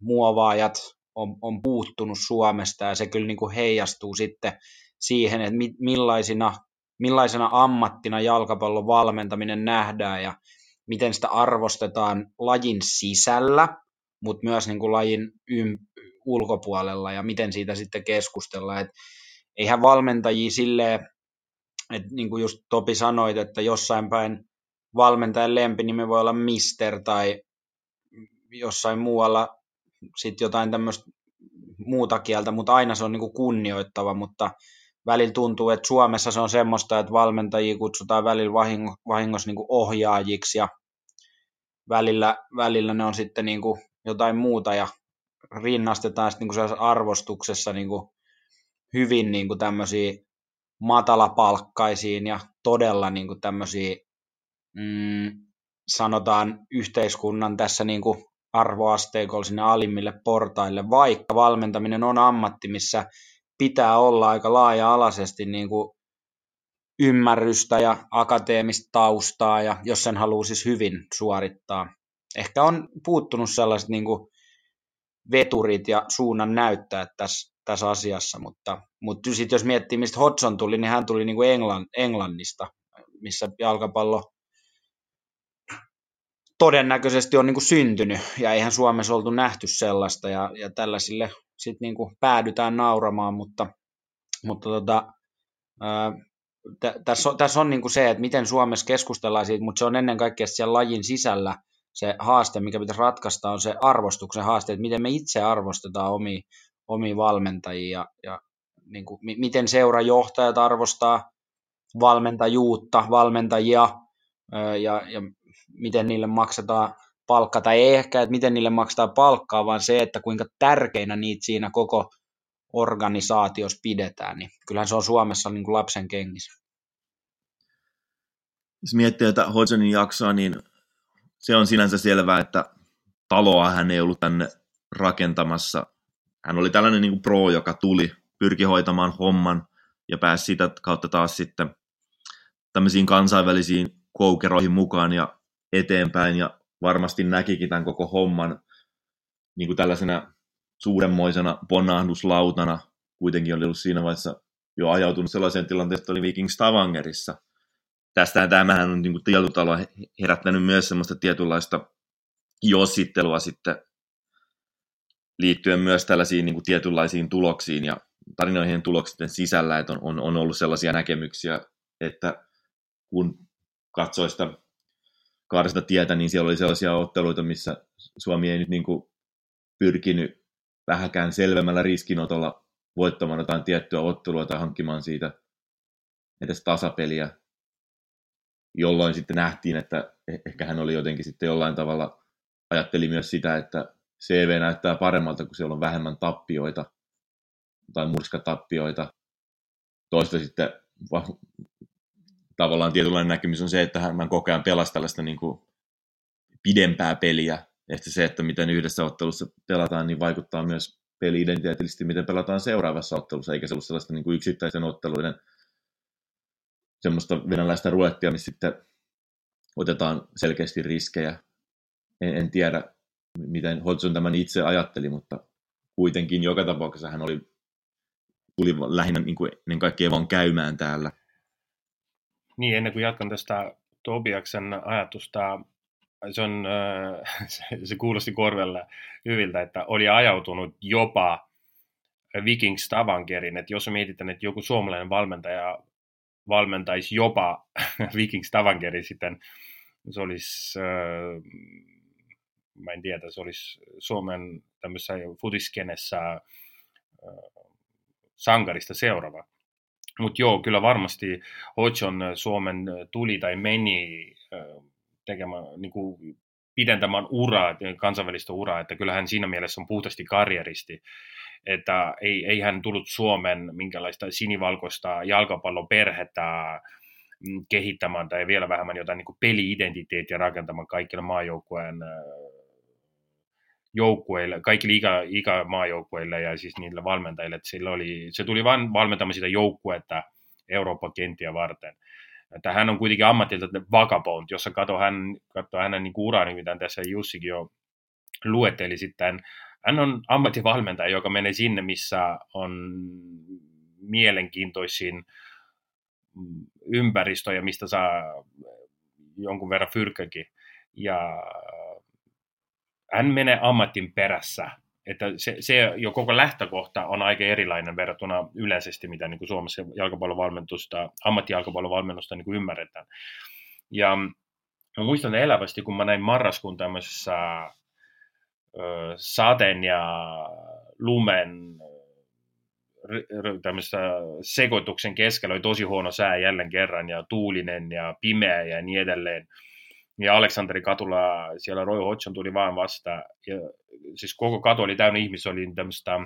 muovaajat on, on puuttunut Suomesta ja se kyllä niin kuin heijastuu sitten siihen, että millaisina, millaisena ammattina jalkapallon valmentaminen nähdään ja miten sitä arvostetaan lajin sisällä, mutta myös niin kuin lajin ym, ulkopuolella ja miten siitä sitten keskustellaan. Et eihän valmentajia silleen, että niin kuin just Topi sanoit, että jossain päin valmentajan lempinimi voi olla mister tai jossain muualla sitten jotain tämmöistä muuta kieltä, mutta aina se on niinku kunnioittava, mutta välillä tuntuu, että Suomessa se on semmoista, että valmentajia kutsutaan välillä vahingo, vahingossa niinku ohjaajiksi ja välillä, välillä ne on sitten niinku jotain muuta ja rinnastetaan sitten niinku arvostuksessa niinku hyvin niinku tämmöisiä matalapalkkaisiin ja todella niinku tämmöisiä mm, sanotaan yhteiskunnan tässä niinku arvoasteikolla sinne alimmille portaille, vaikka valmentaminen on ammatti, missä pitää olla aika laaja-alaisesti niin kuin ymmärrystä ja akateemista taustaa, ja jos sen haluaa siis hyvin suorittaa. Ehkä on puuttunut sellaiset niin kuin veturit ja suunnan näyttää tässä, tässä asiassa, mutta, mutta sitten jos miettii, mistä Hodgson tuli, niin hän tuli niin kuin Englann, Englannista, missä jalkapallo todennäköisesti on niin kuin syntynyt, ja eihän Suomessa oltu nähty sellaista, ja, ja tällaisille sitten niin kuin päädytään nauramaan, mutta, mutta tota, ää, tässä on, tässä on niin kuin se, että miten Suomessa keskustellaan siitä, mutta se on ennen kaikkea siellä lajin sisällä se haaste, mikä pitäisi ratkaista, on se arvostuksen haaste, että miten me itse arvostetaan omia, omia valmentajia ja, ja niin kuin, miten seurajohtajat arvostaa valmentajuutta, valmentajia ja, ja miten niille maksetaan palkka, tai ei ehkä, että miten niille maksetaan palkkaa, vaan se, että kuinka tärkeinä niitä siinä koko organisaatiossa pidetään, niin kyllähän se on Suomessa niin kuin lapsen kengissä. Jos miettii tätä Hodgsonin jaksoa, niin se on sinänsä selvää, että taloa hän ei ollut tänne rakentamassa. Hän oli tällainen niin kuin pro, joka tuli, pyrki hoitamaan homman ja pääsi sitä kautta taas sitten tämmöisiin kansainvälisiin koukeroihin mukaan ja eteenpäin ja varmasti näkikin tämän koko homman niin kuin tällaisena suuremmoisena ponnahduslautana. Kuitenkin oli ollut siinä vaiheessa jo ajautunut sellaiseen tilanteeseen, että oli Viking Stavangerissa. Tästä tämähän on niin tietotalo herättänyt myös semmoista tietynlaista jossittelua sitten liittyen myös tällaisiin niin kuin tietynlaisiin tuloksiin ja tarinoihin tuloksien sisällä, että on, on, on ollut sellaisia näkemyksiä, että kun katsoi sitä kaarista tietä, niin siellä oli sellaisia otteluita, missä Suomi ei nyt niin kuin pyrkinyt vähäkään selvemmällä riskinotolla voittamaan jotain tiettyä ottelua tai hankkimaan siitä edes tasapeliä, jolloin sitten nähtiin, että eh, ehkä hän oli jotenkin sitten jollain tavalla, ajatteli myös sitä, että CV näyttää paremmalta, kun siellä on vähemmän tappioita tai murskatappioita. Toista sitten tavallaan tietynlainen näkemys on se, että hän koko ajan pelasi tällaista niin kuin pidempää peliä. Että se, että miten yhdessä ottelussa pelataan, niin vaikuttaa myös peli-identiteetillisesti, miten pelataan seuraavassa ottelussa, eikä se ollut sellaista niin kuin yksittäisen otteluiden semmoista venäläistä rulettia, missä sitten otetaan selkeästi riskejä. En, en tiedä, miten Hodgson tämän itse ajatteli, mutta kuitenkin joka tapauksessa hän oli, tuli lähinnä niin kuin, ennen kaikkea vaan käymään täällä – niin, ennen kuin jatkan tästä Tobiaksen ajatusta, se, on, se, se kuulosti korvella hyviltä, että oli ajautunut jopa Viking Stavangerin, että jos mietitään, että joku suomalainen valmentaja valmentaisi jopa Viking Stavangerin sitten, se olisi, mä en tiedä, se olisi Suomen tämmöisessä futiskenessä sankarista seuraava. Mutta joo, kyllä varmasti Hodgson Suomen tuli tai meni tekemään, niin kuin pidentämään uraa, kansainvälistä uraa, että kyllähän siinä mielessä on puhtaasti karjeristi, että ei, ei hän tullut Suomen minkälaista sinivalkoista jalkapalloperhettä mm, kehittämään tai vielä vähemmän jotain niin peli-identiteettiä rakentamaan kaikille maajoukkueen joukkueille, kaikille ikä, ikämaajoukkueille ja siis niille valmentajille, että sillä oli, se tuli vain valmentamaan sitä joukkuetta Euroopan kenttiä varten. Että hän on kuitenkin ammatilta vagabond, jossa katsoo, hän, katsoo hänen niin uraa, niin mitä tässä Jussikin jo luetteli sitten. Hän on ammattivalmentaja, joka menee sinne, missä on mielenkiintoisin ympäristöjä, mistä saa jonkun verran fyrkkäkin. Ja hän menee ammatin perässä. Että se, se jo koko lähtökohta on aika erilainen verrattuna yleisesti, mitä niin kuin Suomessa jalkapallovalmentusta, ammattijalkapallovalmennusta niin kuin ymmärretään. Ja mä muistan elävästi, kun mä näin marraskuun tämmöisessä ö, sateen ja lumen tämmöistä sekoituksen keskellä oli tosi huono sää jälleen kerran ja tuulinen ja pimeä ja niin edelleen ja Aleksanteri Katula, siellä Roy Hodgson tuli vaan vasta. Ja siis koko katu oli täynnä ihmisiä, oli tämmöistä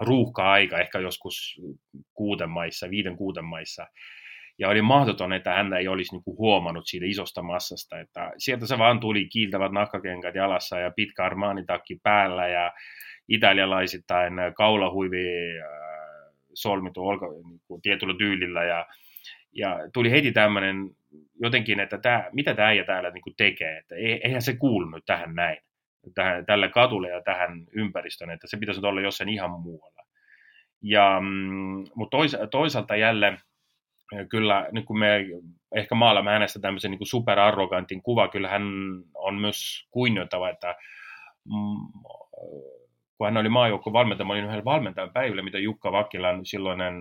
ruuhka-aika, ehkä joskus kuuden maissa, viiden kuuden maissa. Ja oli mahdoton, että hän ei olisi niin kuin huomannut siitä isosta massasta. Että sieltä se vaan tuli kiiltävät nakkakengät jalassa ja pitkä armaanitakki päällä ja italialaisittain kaulahuivi äh, solmitu olka, niin kuin tietyllä tyylillä ja Ja tuli heti tämmöinen jotenkin, että tämä, mitä tämä äijä täällä niin tekee, että eihän se kuulunut tähän näin, tähän, tälle katulle ja tähän ympäristöön, että se pitäisi olla jossain ihan muualla. Ja, mm, mutta tois, toisaalta jälleen kyllä, nyt kun me ehkä maalaamme hänestä tämmöisen niin superarrogantin kuva, kyllä hän on myös kunnioittava, että mm, kun hän oli maajoukko valmentaja, mä olin yhdellä valmentajan päivillä, mitä Jukka Vakkilan silloinen,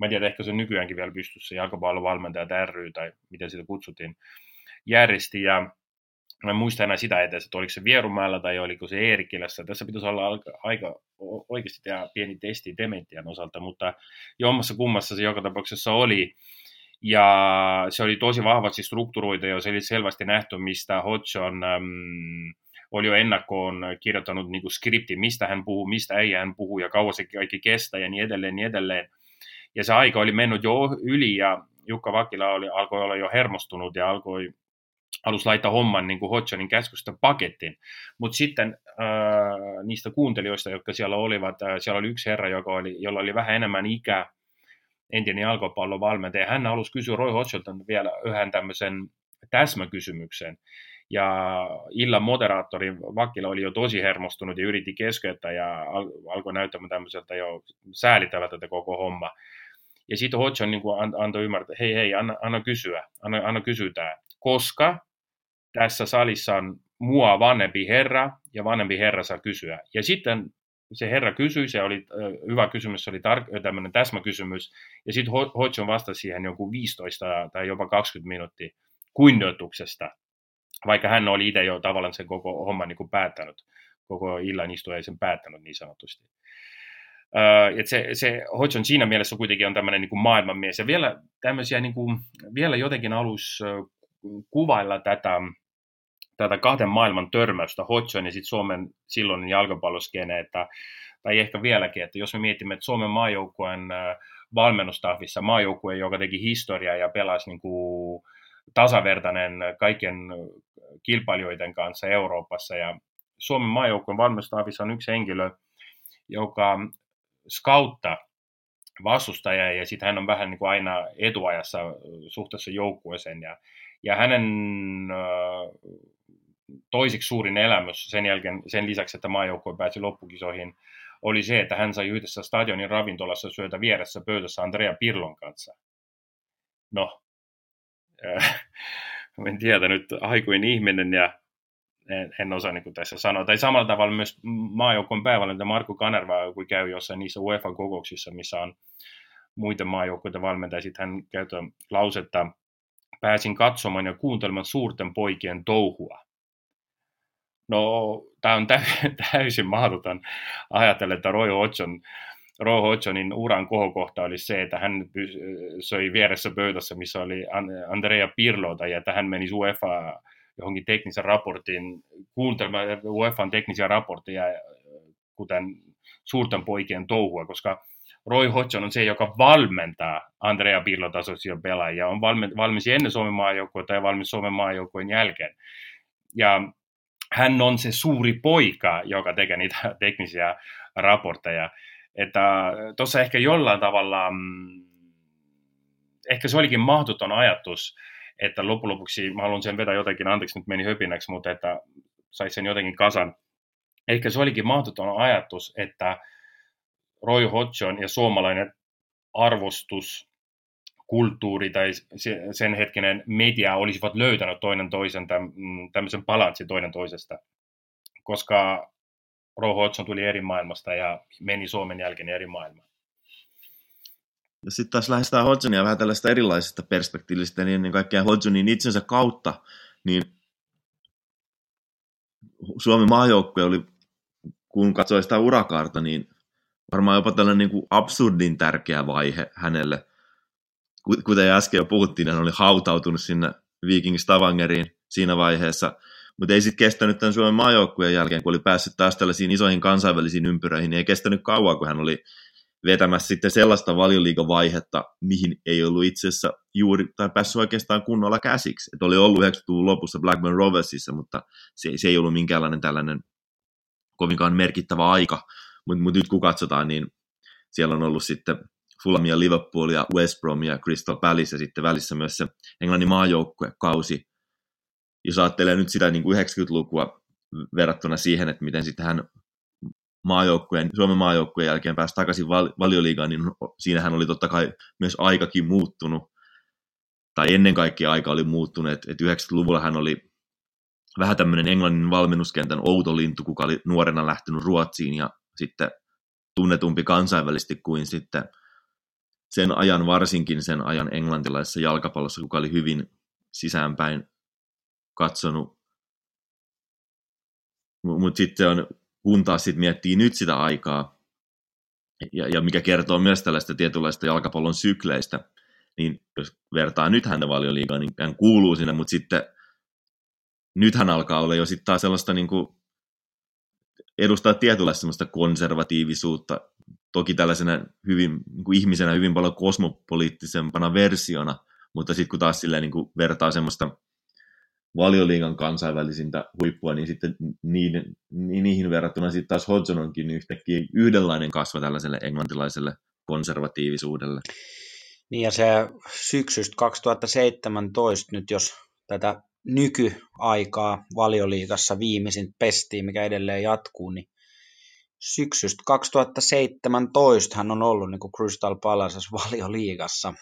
mä en tiedä, ehkä se nykyäänkin vielä pystyssä, jalkapallovalmentaja ry, tai miten sitä kutsuttiin, järjesti, ja mä muistan enää sitä edes, että oliko se Vierumäellä tai oliko se Eerikkilässä. Tässä pitäisi olla aika oikeasti tehdä pieni testi Dementian osalta, mutta jommassa kummassa se joka tapauksessa oli. Ja se oli tosi vahvasti strukturoitu ja se oli selvästi nähty, mistä Hodgson äm, oli jo ennakkoon kirjoittanut niin skripti, mistä hän puhuu, mistä ei hän puhu ja kauan se kaikki kestää ja niin edelleen, niin edelleen. Ja se aika oli mennyt jo yli ja Jukka Vakila oli, alkoi olla jo hermostunut ja alkoi halusi laittaa homman niin kuin Hodgsonin käskystä pakettiin. Mutta sitten äh, niistä kuuntelijoista, jotka siellä olivat, äh, siellä oli yksi herra, joka oli, jolla oli vähän enemmän ikää, entinen jalkapallovalmentaja. Hän halusi kysyä Roy Hodgsonilta vielä yhden tämmöisen täsmäkysymyksen. Ja illan moderaattori Vakkila oli jo tosi hermostunut ja yritti keskeyttää ja al- alkoi näyttämään tämmöiseltä jo säälittävältä tätä koko homma. Ja sitten Hodgson niin antoi ymmärtää, että hei hei, anna, anna kysyä, anna, anna kysytää, koska tässä salissa on mua vanhempi herra, ja vanhempi herra saa kysyä. Ja sitten se herra kysyi, se oli hyvä kysymys, se oli tar- tämmöinen täsmäkysymys, ja sitten Hodgson vastasi siihen joku 15 tai jopa 20 minuuttia kunnioituksesta, vaikka hän oli itse jo tavallaan sen koko homman niin kuin päättänyt, koko illan istuja sen päättänyt niin sanotusti. Uh, se, se Hodgson siinä mielessä kuitenkin on tämmöinen niin maailmanmies, ja vielä tämmöisiä, niin kuin, vielä jotenkin alus kuvailla tätä, tätä kahden maailman törmäystä, Hodgson ja sitten Suomen silloinen jalkapalloskene, että, tai ehkä vieläkin, että jos me mietimme, että Suomen maajoukkueen valmennustahvissa maajoukkue, joka teki historiaa ja pelasi niin kuin tasavertainen kaikkien kilpailijoiden kanssa Euroopassa, ja Suomen maajoukkueen valmennustahvissa on yksi henkilö, joka skauttaa vastustaja ja sitten hän on vähän niin kuin aina etuajassa suhteessa joukkueeseen ja ja hänen toisiksi suurin elämys sen, jälkeen, sen lisäksi, että maajoukkue pääsi loppukisoihin, oli se, että hän sai yhdessä stadionin ravintolassa syötä vieressä pöydässä Andrea Pirlon kanssa. No, äh, en tiedä nyt aikuin ihminen ja en, en osaa niin tässä sanoa. Tai samalla tavalla myös maajoukkueen päävalmentaja Markku Kanerva, kun käy jossain niissä UEFA-kokouksissa, missä on muiden maajoukkueiden valmentajia, sitten hän käyttää lausetta, pääsin katsomaan ja kuuntelemaan suurten poikien touhua. No, tämä on täysin mahdoton ajatella, että Roy Hodgson, Roy Hodgsonin uran kohokohta oli se, että hän söi vieressä pöydässä, missä oli Andrea Pirlota, ja että hän meni UEFA johonkin teknisen raportin, kuuntelemaan UEFan teknisiä raportteja, kuten suurten poikien touhua, koska Roy Hodgson on se, joka valmentaa Andrea Pirlo-tasoisia pelaajia, on valmis ennen Suomen maajoukkuetta ja valmis Suomen maajoukkueen jälkeen. Ja hän on se suuri poika, joka tekee niitä teknisiä raportteja. Että tuossa ehkä jollain tavalla, mm, ehkä se olikin mahdoton ajatus, että loppujen lopuksi, mä haluan sen vetää jotenkin, anteeksi nyt meni höpinäksi, mutta että saisi sen jotenkin kasan. Ehkä se olikin mahdoton ajatus, että Roy Hodgson ja suomalainen arvostus, kulttuuri tai sen hetkinen media olisivat löytäneet toinen toisen mm, tämmöisen balanssin toinen toisesta, koska Roy Hodgson tuli eri maailmasta ja meni Suomen jälkeen eri maailmaan. Ja sitten taas lähestään Hodgsonia vähän tällaista erilaisesta perspektiivistä, niin ennen kaikkea Hodgsonin itsensä kautta, niin Suomen maajoukkue oli, kun katsoi sitä urakaarta, niin varmaan jopa tällainen niin kuin absurdin tärkeä vaihe hänelle. Kuten äsken jo puhuttiin, hän oli hautautunut sinne Viking Stavangeriin siinä vaiheessa, mutta ei sitten kestänyt tämän Suomen maajoukkueen jälkeen, kun oli päässyt taas tällaisiin isoihin kansainvälisiin ympyröihin, niin ei kestänyt kauan, kun hän oli vetämässä sitten sellaista valioliikavaihetta, mihin ei ollut itse asiassa juuri, tai päässyt oikeastaan kunnolla käsiksi. Et oli ollut 90-luvun lopussa Blackburn Roversissa, mutta se, se ei ollut minkäänlainen tällainen kovinkaan merkittävä aika mutta mut nyt kun katsotaan, niin siellä on ollut sitten Fulhamia, Liverpoolia, West Bromia, Crystal Palace ja sitten välissä myös se Englannin maajoukkuekausi. Jos ajattelee nyt sitä niin kuin 90-lukua verrattuna siihen, että miten sitten hän maajoukkueen, Suomen maajoukkueen jälkeen pääsi takaisin val- valioliigaan, niin siinähän oli totta kai myös aikakin muuttunut, tai ennen kaikkea aika oli muuttunut, että 90-luvulla hän oli vähän tämmöinen Englannin valmennuskentän outo lintu, kuka oli nuorena lähtenyt Ruotsiin ja sitten tunnetumpi kansainvälisesti kuin sitten sen ajan, varsinkin sen ajan englantilaisessa jalkapallossa, kuka oli hyvin sisäänpäin katsonut. Mutta sitten on, kun taas sit miettii nyt sitä aikaa, ja, ja mikä kertoo myös tällaista tietynlaista jalkapallon sykleistä, niin jos vertaa nyt häntä valioliigaan, niin hän kuuluu sinne, mutta sitten nythän alkaa olla jo sitten taas sellaista niin kuin, edustaa tietynlaista sellaista konservatiivisuutta, toki tällaisena hyvin, niin kuin ihmisenä hyvin paljon kosmopoliittisempana versiona, mutta sitten kun taas silleen, niin kuin vertaa semmoista valioliigan kansainvälisintä huippua, niin sitten niiden, niihin verrattuna sitten taas Hodgson onkin yhtäkkiä yhdenlainen kasva tällaiselle englantilaiselle konservatiivisuudelle. Niin ja se syksystä 2017 nyt, jos tätä nykyaikaa valioliigassa viimeisin pestiin, mikä edelleen jatkuu, niin syksystä 2017 hän on ollut niin kuin Crystal Palaces valioliigassa.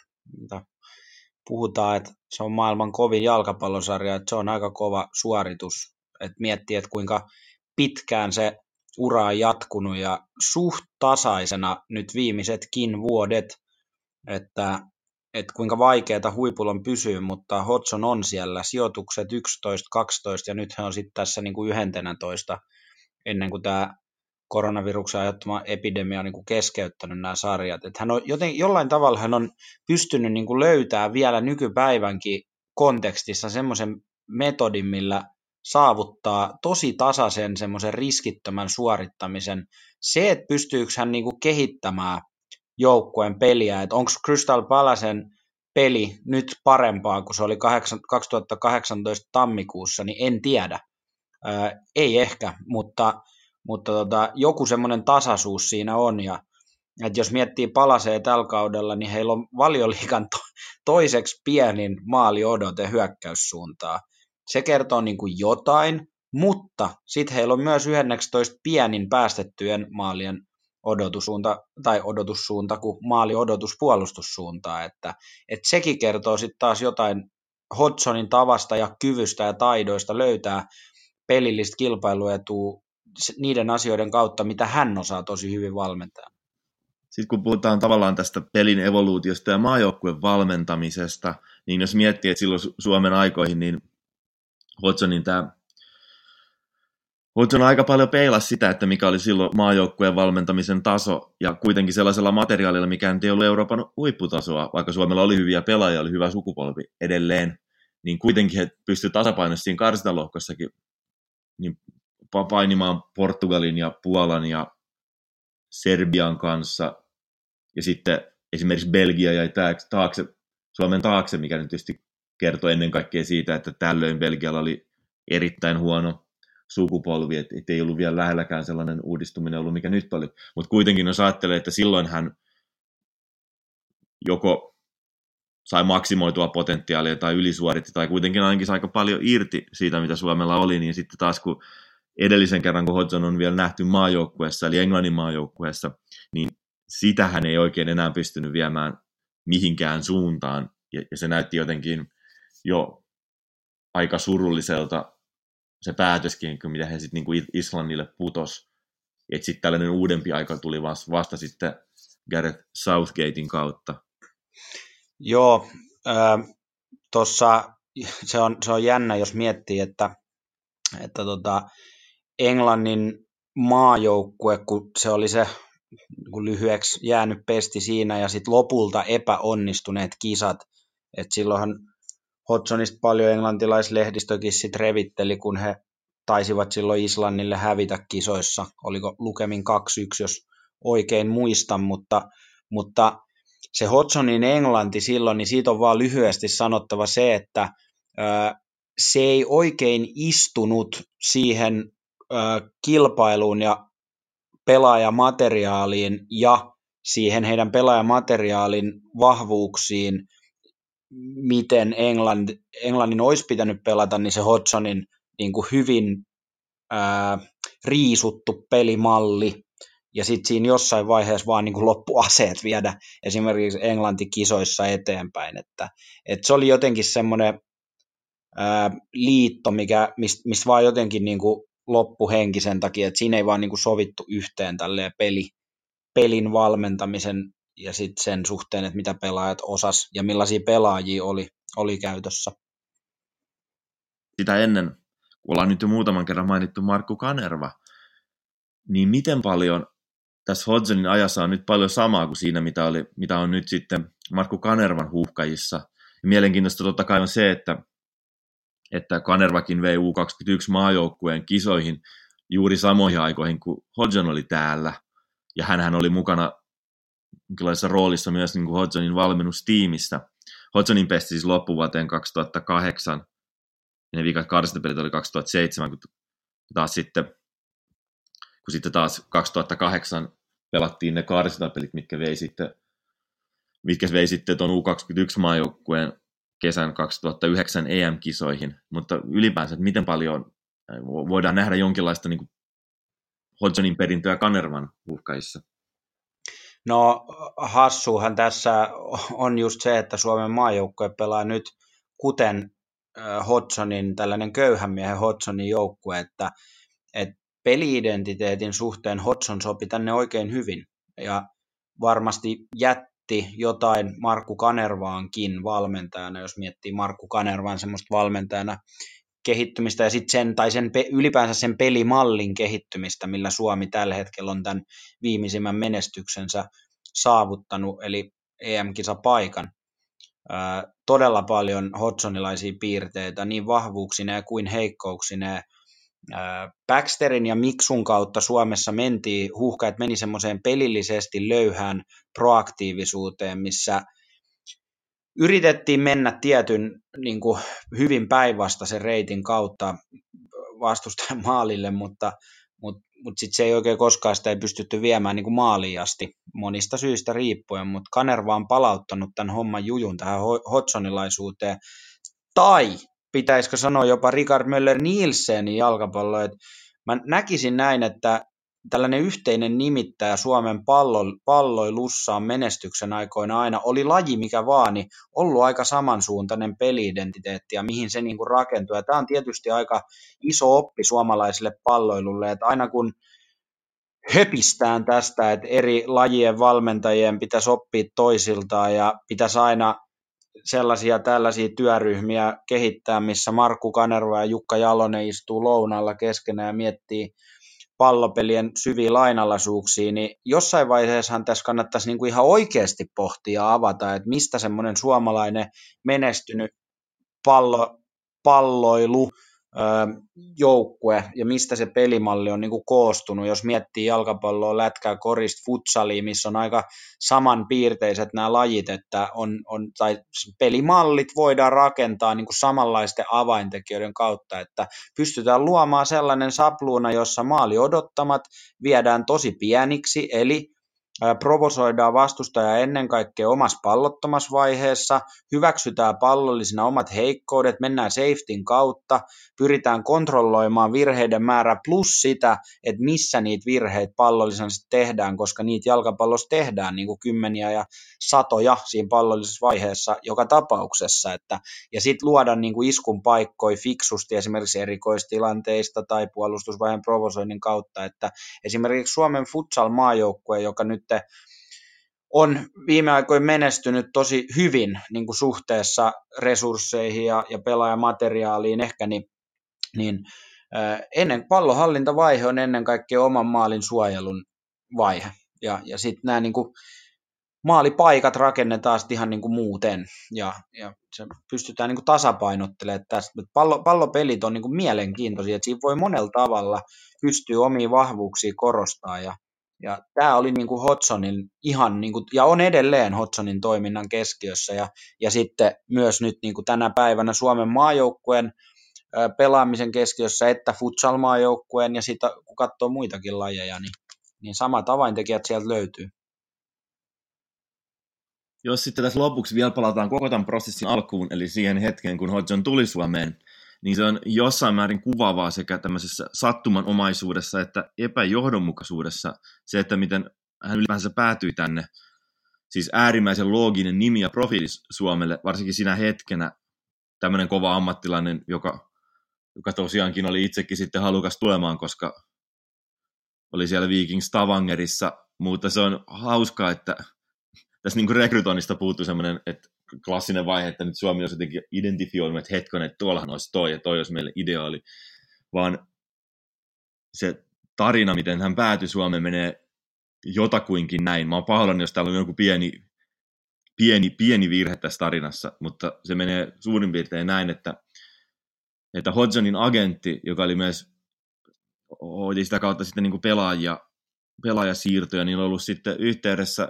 Puhutaan, että se on maailman kovin jalkapallosarja, että se on aika kova suoritus. Että miettii, että kuinka pitkään se ura on jatkunut ja suht tasaisena nyt viimeisetkin vuodet, että että kuinka vaikeaa huipulla on pysyä, mutta Hodgson on siellä, sijoitukset 11, 12 ja nyt hän on sitten tässä niin kuin 11 ennen kuin tämä koronaviruksen aiheuttama epidemia on niin kuin keskeyttänyt nämä sarjat. Että hän on joten, jollain tavalla hän on pystynyt niin kuin löytää vielä nykypäivänkin kontekstissa semmoisen metodin, millä saavuttaa tosi tasaisen semmoisen riskittömän suorittamisen. Se, että pystyykö hän niin kuin kehittämään joukkueen peliä, että onko Crystal Palacen peli nyt parempaa kuin se oli 2018 tammikuussa, niin en tiedä. Ää, ei ehkä, mutta, mutta tota, joku semmoinen tasaisuus siinä on. Ja, että jos miettii Palasea tällä kaudella, niin heillä on valioliikan to- toiseksi pienin maaliodote hyökkäyssuuntaa. Se kertoo niin kuin jotain, mutta sitten heillä on myös 11 pienin päästettyjen maalien odotussuunta, tai odotussuunta kuin maali odotus puolustussuuntaa, että, että sekin kertoo sitten taas jotain Hodgsonin tavasta ja kyvystä ja taidoista löytää pelillistä kilpailuetua niiden asioiden kautta, mitä hän osaa tosi hyvin valmentaa. Sitten kun puhutaan tavallaan tästä pelin evoluutiosta ja maajoukkueen valmentamisesta, niin jos miettii, että silloin Suomen aikoihin, niin Hodgsonin tämä Hudson aika paljon peilas sitä, että mikä oli silloin maajoukkueen valmentamisen taso, ja kuitenkin sellaisella materiaalilla, mikä ei ollut Euroopan huipputasoa, vaikka Suomella oli hyviä pelaajia, oli hyvä sukupolvi edelleen, niin kuitenkin he pystyivät tasapainossa siinä niin painimaan Portugalin ja Puolan ja Serbian kanssa, ja sitten esimerkiksi Belgia jäi taakse, Suomen taakse, mikä nyt tietysti kertoo ennen kaikkea siitä, että tällöin Belgialla oli erittäin huono sukupolvi, että et ei ollut vielä lähelläkään sellainen uudistuminen ollut, mikä nyt oli. Mutta kuitenkin jos ajattelee, että silloin hän joko sai maksimoitua potentiaalia tai ylisuoritti, tai kuitenkin ainakin aika paljon irti siitä, mitä Suomella oli, niin sitten taas kun edellisen kerran, kun Hodgson on vielä nähty maajoukkueessa, eli Englannin maajoukkueessa, niin sitä hän ei oikein enää pystynyt viemään mihinkään suuntaan, ja, ja se näytti jotenkin jo aika surulliselta se päätöskin, mitä he sitten niin Islannille putos. Että sitten tällainen uudempi aika tuli vasta, vasta sitten Gareth Southgatein kautta. Joo, äh, tuossa se on, se on jännä, jos miettii, että, että tota, Englannin maajoukkue, kun se oli se kun lyhyeksi jäänyt pesti siinä ja sitten lopulta epäonnistuneet kisat, että silloinhan Hodsonista paljon englantilaislehdistökin sit revitteli, kun he taisivat silloin Islannille hävitä kisoissa. Oliko lukemin 2-1, jos oikein muistan, mutta, mutta se Hodgsonin englanti silloin, niin siitä on vaan lyhyesti sanottava se, että ö, se ei oikein istunut siihen kilpailuun ja pelaajamateriaaliin ja siihen heidän pelaajamateriaalin vahvuuksiin, miten England, Englannin olisi pitänyt pelata, niin se Hodgsonin niin kuin hyvin ää, riisuttu pelimalli, ja sitten siinä jossain vaiheessa vaan niin kuin loppuaseet viedä esimerkiksi Englanti-kisoissa eteenpäin, että, että se oli jotenkin semmoinen liitto, mikä, mistä mist vaan jotenkin niin kuin loppuhenki sen takia, että siinä ei vaan niin kuin sovittu yhteen peli, pelin valmentamisen ja sitten sen suhteen, että mitä pelaajat osas ja millaisia pelaajia oli, oli käytössä. Sitä ennen, kun ollaan nyt jo muutaman kerran mainittu Markku Kanerva, niin miten paljon tässä Hodgsonin ajassa on nyt paljon samaa kuin siinä, mitä, oli, mitä on nyt sitten Markku Kanervan huuhkajissa. Mielenkiintoista totta kai on se, että, että Kanervakin vei U21 maajoukkueen kisoihin juuri samoihin aikoihin, kun Hodgson oli täällä. Ja hän oli mukana jonkinlaisessa roolissa myös niin kuin Hodgsonin valmennustiimissä. Hodgsonin pesti siis loppuvuoteen 2008, ja ne viikat karsintapelit oli 2007, kun taas sitten, kun sitten taas 2008 pelattiin ne karsintapelit, mitkä vei sitten, mitkä vei sitten tuon U21-maajoukkueen kesän 2009 EM-kisoihin, mutta ylipäänsä, että miten paljon voidaan nähdä jonkinlaista niin Hodgsonin perintöä Kanervan uhkaissa? No hassuhan tässä on just se, että Suomen maajoukkue pelaa nyt kuten Hodgsonin, tällainen köyhän miehen Hodgsonin joukkue, että, että peliidentiteetin suhteen Hodgson sopi tänne oikein hyvin ja varmasti jätti jotain Markku Kanervaankin valmentajana, jos miettii Markku Kanervaan semmoista valmentajana kehittymistä ja sitten sen, tai sen, ylipäänsä sen pelimallin kehittymistä, millä Suomi tällä hetkellä on tämän viimeisimmän menestyksensä saavuttanut, eli EM-kisapaikan. todella paljon Hodsonilaisia piirteitä, niin vahvuuksineen kuin heikkouksineen. Baxterin ja Miksun kautta Suomessa mentiin, huuhkajat meni semmoiseen pelillisesti löyhään proaktiivisuuteen, missä yritettiin mennä tietyn niin kuin hyvin päinvastaisen reitin kautta vastustajan maalille, mutta, mutta, mutta sitten se ei oikein koskaan sitä ei pystytty viemään niin kuin maaliin asti monista syistä riippuen, mutta Kanerva on palauttanut tämän homman jujun tähän Hodsonilaisuuteen. Tai pitäisikö sanoa jopa Richard Möller Nielsenin jalkapallo, että mä näkisin näin, että tällainen yhteinen nimittäjä Suomen pallo, palloilussa on menestyksen aikoina aina, oli laji mikä vaan, niin ollut aika samansuuntainen peliidentiteetti ja mihin se niin kuin rakentuu. Ja tämä on tietysti aika iso oppi suomalaiselle palloilulle, että aina kun höpistään tästä, että eri lajien valmentajien pitäisi oppia toisiltaan ja pitäisi aina sellaisia tällaisia työryhmiä kehittää, missä Markku Kanerva ja Jukka Jalonen istuu lounalla keskenään ja miettii pallopelien syviä lainalaisuuksia, niin jossain vaiheessahan tässä kannattaisi niin kuin ihan oikeasti pohtia ja avata, että mistä semmoinen suomalainen menestynyt pallo, palloilu joukkue ja mistä se pelimalli on niin kuin koostunut, jos miettii jalkapalloa, lätkää, korista, futsalia, missä on aika samanpiirteiset nämä lajit, että on, on tai pelimallit voidaan rakentaa niin kuin samanlaisten avaintekijöiden kautta, että pystytään luomaan sellainen sapluuna, jossa maali odottamat viedään tosi pieniksi, eli provosoidaan vastustajaa ennen kaikkea omassa pallottomassa vaiheessa, hyväksytään pallollisina omat heikkoudet, mennään safetyn kautta, pyritään kontrolloimaan virheiden määrä plus sitä, että missä niitä virheitä pallollisena tehdään, koska niitä jalkapallossa tehdään niin kuin kymmeniä ja satoja siinä pallollisessa vaiheessa joka tapauksessa, että, ja sitten luoda niin kuin iskun paikkoja fiksusti esimerkiksi erikoistilanteista tai puolustusvaiheen provosoinnin kautta, että esimerkiksi Suomen futsal-maajoukkue, joka nyt on viime aikoina menestynyt tosi hyvin niin kuin suhteessa resursseihin ja, ja pelaajamateriaaliin ehkä, niin, niin ennen pallohallintavaihe on ennen kaikkea oman maalin suojelun vaihe. Ja, ja sitten nämä niin kuin, maalipaikat rakennetaan sitten ihan niin kuin muuten ja, ja se pystytään niin kuin tasapainottelemaan tästä. Pallo, pallopelit on niin kuin mielenkiintoisia, että siinä voi monella tavalla pystyä omiin vahvuuksiin korostaa ja, ja tämä oli niin kuin Hodsonin ihan, niin kuin, ja on edelleen Hodsonin toiminnan keskiössä, ja, ja sitten myös nyt niin kuin tänä päivänä Suomen maajoukkueen pelaamisen keskiössä, että futsal-maajoukkueen, ja sitten kun katsoo muitakin lajeja, niin, niin samat avaintekijät sieltä löytyy. jos sitten tässä lopuksi vielä palataan koko tämän prosessin alkuun, eli siihen hetkeen, kun Hodgson tuli Suomeen, niin se on jossain määrin kuvaavaa sekä tämmöisessä sattumanomaisuudessa että epäjohdonmukaisuudessa se, että miten hän ylipäänsä päätyi tänne. Siis äärimmäisen looginen nimi ja profiili Suomelle, varsinkin siinä hetkenä tämmöinen kova ammattilainen, joka, joka tosiaankin oli itsekin sitten halukas tulemaan, koska oli siellä Viking Stavangerissa, mutta se on hauskaa, että tässä niin rekrytoinnista puuttuu semmoinen, että klassinen vaihe, että nyt Suomi olisi jotenkin identifioinut, että hetken, että tuollahan olisi toi ja toi olisi meille ideaali, vaan se tarina, miten hän päätyi Suomeen, menee jotakuinkin näin. Mä oon pahoillani, jos täällä on joku pieni, pieni, pieni virhe tässä tarinassa, mutta se menee suurin piirtein näin, että, että Hodgsonin agentti, joka oli myös hoiti sitä kautta sitten niin kuin pelaajia, pelaajasiirtoja, niin on ollut sitten yhteydessä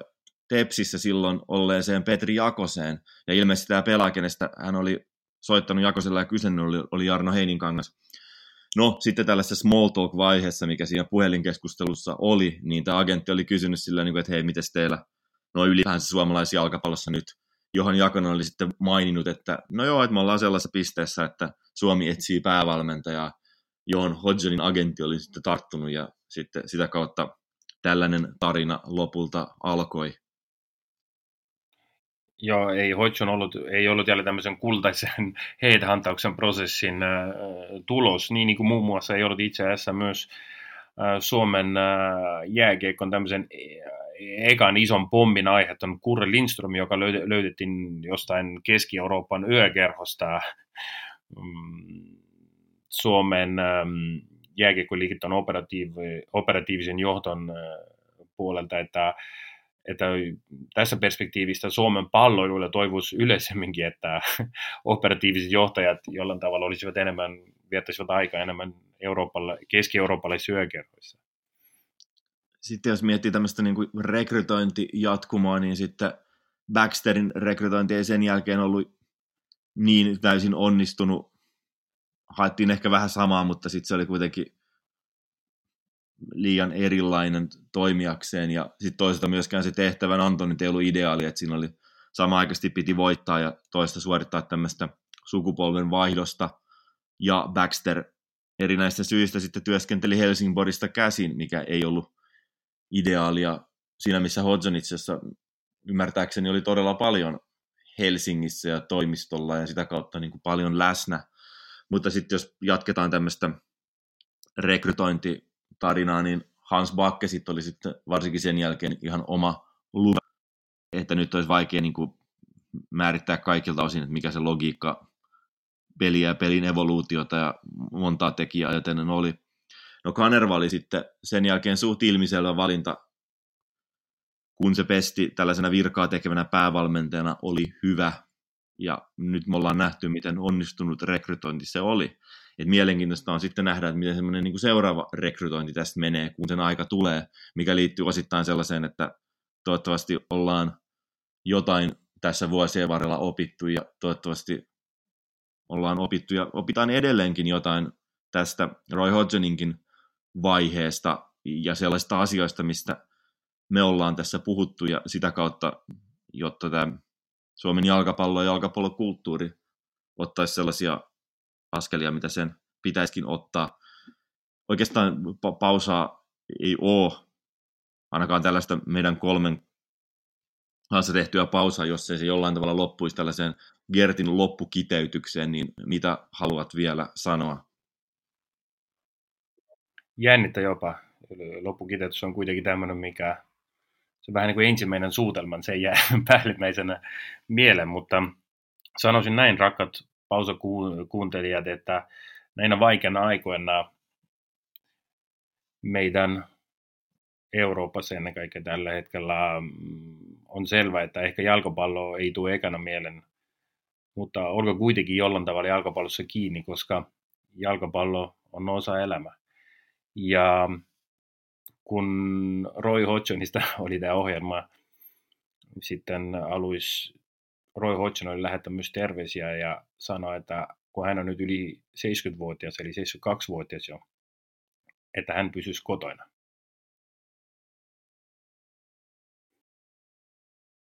Tepsissä silloin olleeseen Petri Jakoseen, ja ilmeisesti tämä pelaaja, kenestä hän oli soittanut Jakosella ja kysynyt, oli, oli Jarno Heininkangas. No, sitten tällaisessa small talk-vaiheessa, mikä siinä puhelinkeskustelussa oli, niin tämä agentti oli kysynyt sillä, niin että hei, miten teillä no ylipäänsä suomalaisia jalkapallossa nyt, johon Jakonen oli sitten maininnut, että no joo, että me ollaan sellaisessa pisteessä, että Suomi etsii päävalmentajaa, johon Hodgsonin agentti oli sitten tarttunut ja sitten sitä kautta tällainen tarina lopulta alkoi. Joo, ei Hodgson ollut, ei ollut jälleen tämmöisen kultaisen headhuntauksen prosessin äh, tulos, niin, niin kuin muun muassa ei ollut itse asiassa myös äh, Suomen äh, jääkiekon tämmöisen ekan ison pommin aiheuttanut Kurre Lindström, joka löydettiin jostain Keski-Euroopan yökerhosta mm, Suomen ähm, jääkiekkoliiton operatiiv- operatiivisen johdon puolelta, että että tässä perspektiivistä Suomen palloiluilla toivoisi yleisemminkin, että operatiiviset johtajat jollain tavalla olisivat enemmän, viettäisivät aikaa enemmän Euroopalle, keski-eurooppalaisissa yökerhoissa. Sitten jos miettii tämmöistä niin kuin rekrytointijatkumoa, niin sitten Baxterin rekrytointi ei sen jälkeen ollut niin täysin onnistunut. Haettiin ehkä vähän samaa, mutta sitten se oli kuitenkin liian erilainen toimijakseen ja sitten toisaalta myöskään se tehtävän anto nyt ei ollut ideaali, että siinä oli samaaikaisesti piti voittaa ja toista suorittaa tämmöistä sukupolven vaihdosta ja Baxter erinäistä syistä sitten työskenteli Helsingborista käsin, mikä ei ollut ideaalia siinä, missä Hodgson itse asiassa ymmärtääkseni oli todella paljon Helsingissä ja toimistolla ja sitä kautta niin kuin paljon läsnä. Mutta sitten jos jatketaan tämmöistä rekrytointi tarinaa, niin Hans Backe sitten oli sitten varsinkin sen jälkeen ihan oma luva, että nyt olisi vaikea niin kuin määrittää kaikilta osin, että mikä se logiikka peliä ja pelin evoluutiota ja montaa tekijää ajatellen oli. No Kanerva oli sitten sen jälkeen suht ilmiselvä valinta, kun se pesti tällaisena virkaa tekevänä päävalmentajana oli hyvä. Ja nyt me ollaan nähty, miten onnistunut rekrytointi se oli. Et mielenkiintoista on sitten nähdä, että miten semmoinen niin seuraava rekrytointi tästä menee, kun sen aika tulee, mikä liittyy osittain sellaiseen, että toivottavasti ollaan jotain tässä vuosien varrella opittu ja toivottavasti ollaan opittu ja opitaan edelleenkin jotain tästä Roy Hodgsoninkin vaiheesta ja sellaisista asioista, mistä me ollaan tässä puhuttu ja sitä kautta, jotta tämä Suomen jalkapallo ja jalkapallokulttuuri ottaisi sellaisia askelia, mitä sen pitäisikin ottaa. Oikeastaan pa- pausaa ei ole, ainakaan tällaista meidän kolmen kanssa tehtyä pausaa, jos ei se jollain tavalla loppuisi tällaiseen Gertin loppukiteytykseen, niin mitä haluat vielä sanoa? Jännittä jopa. Loppukiteytys on kuitenkin tämmöinen, mikä se vähän niin kuin ensimmäinen suutelman, se jää päällimmäisenä mieleen, mutta sanoisin näin, rakkat pausakuuntelijat, että näinä vaikeina aikoina meidän Euroopassa ennen kaikkea tällä hetkellä mm, on selvää, että ehkä jalkapallo ei tule ekana mielen, mutta olko kuitenkin jollain tavalla jalkapallossa kiinni, koska jalkapallo on osa elämää. Ja kun Roy Hodgsonista oli tämä ohjelma, sitten aluis Roy Hodgson oli lähettänyt myös terveisiä ja sanoi, että kun hän on nyt yli 70-vuotias, eli 72-vuotias jo, että hän pysyisi kotona.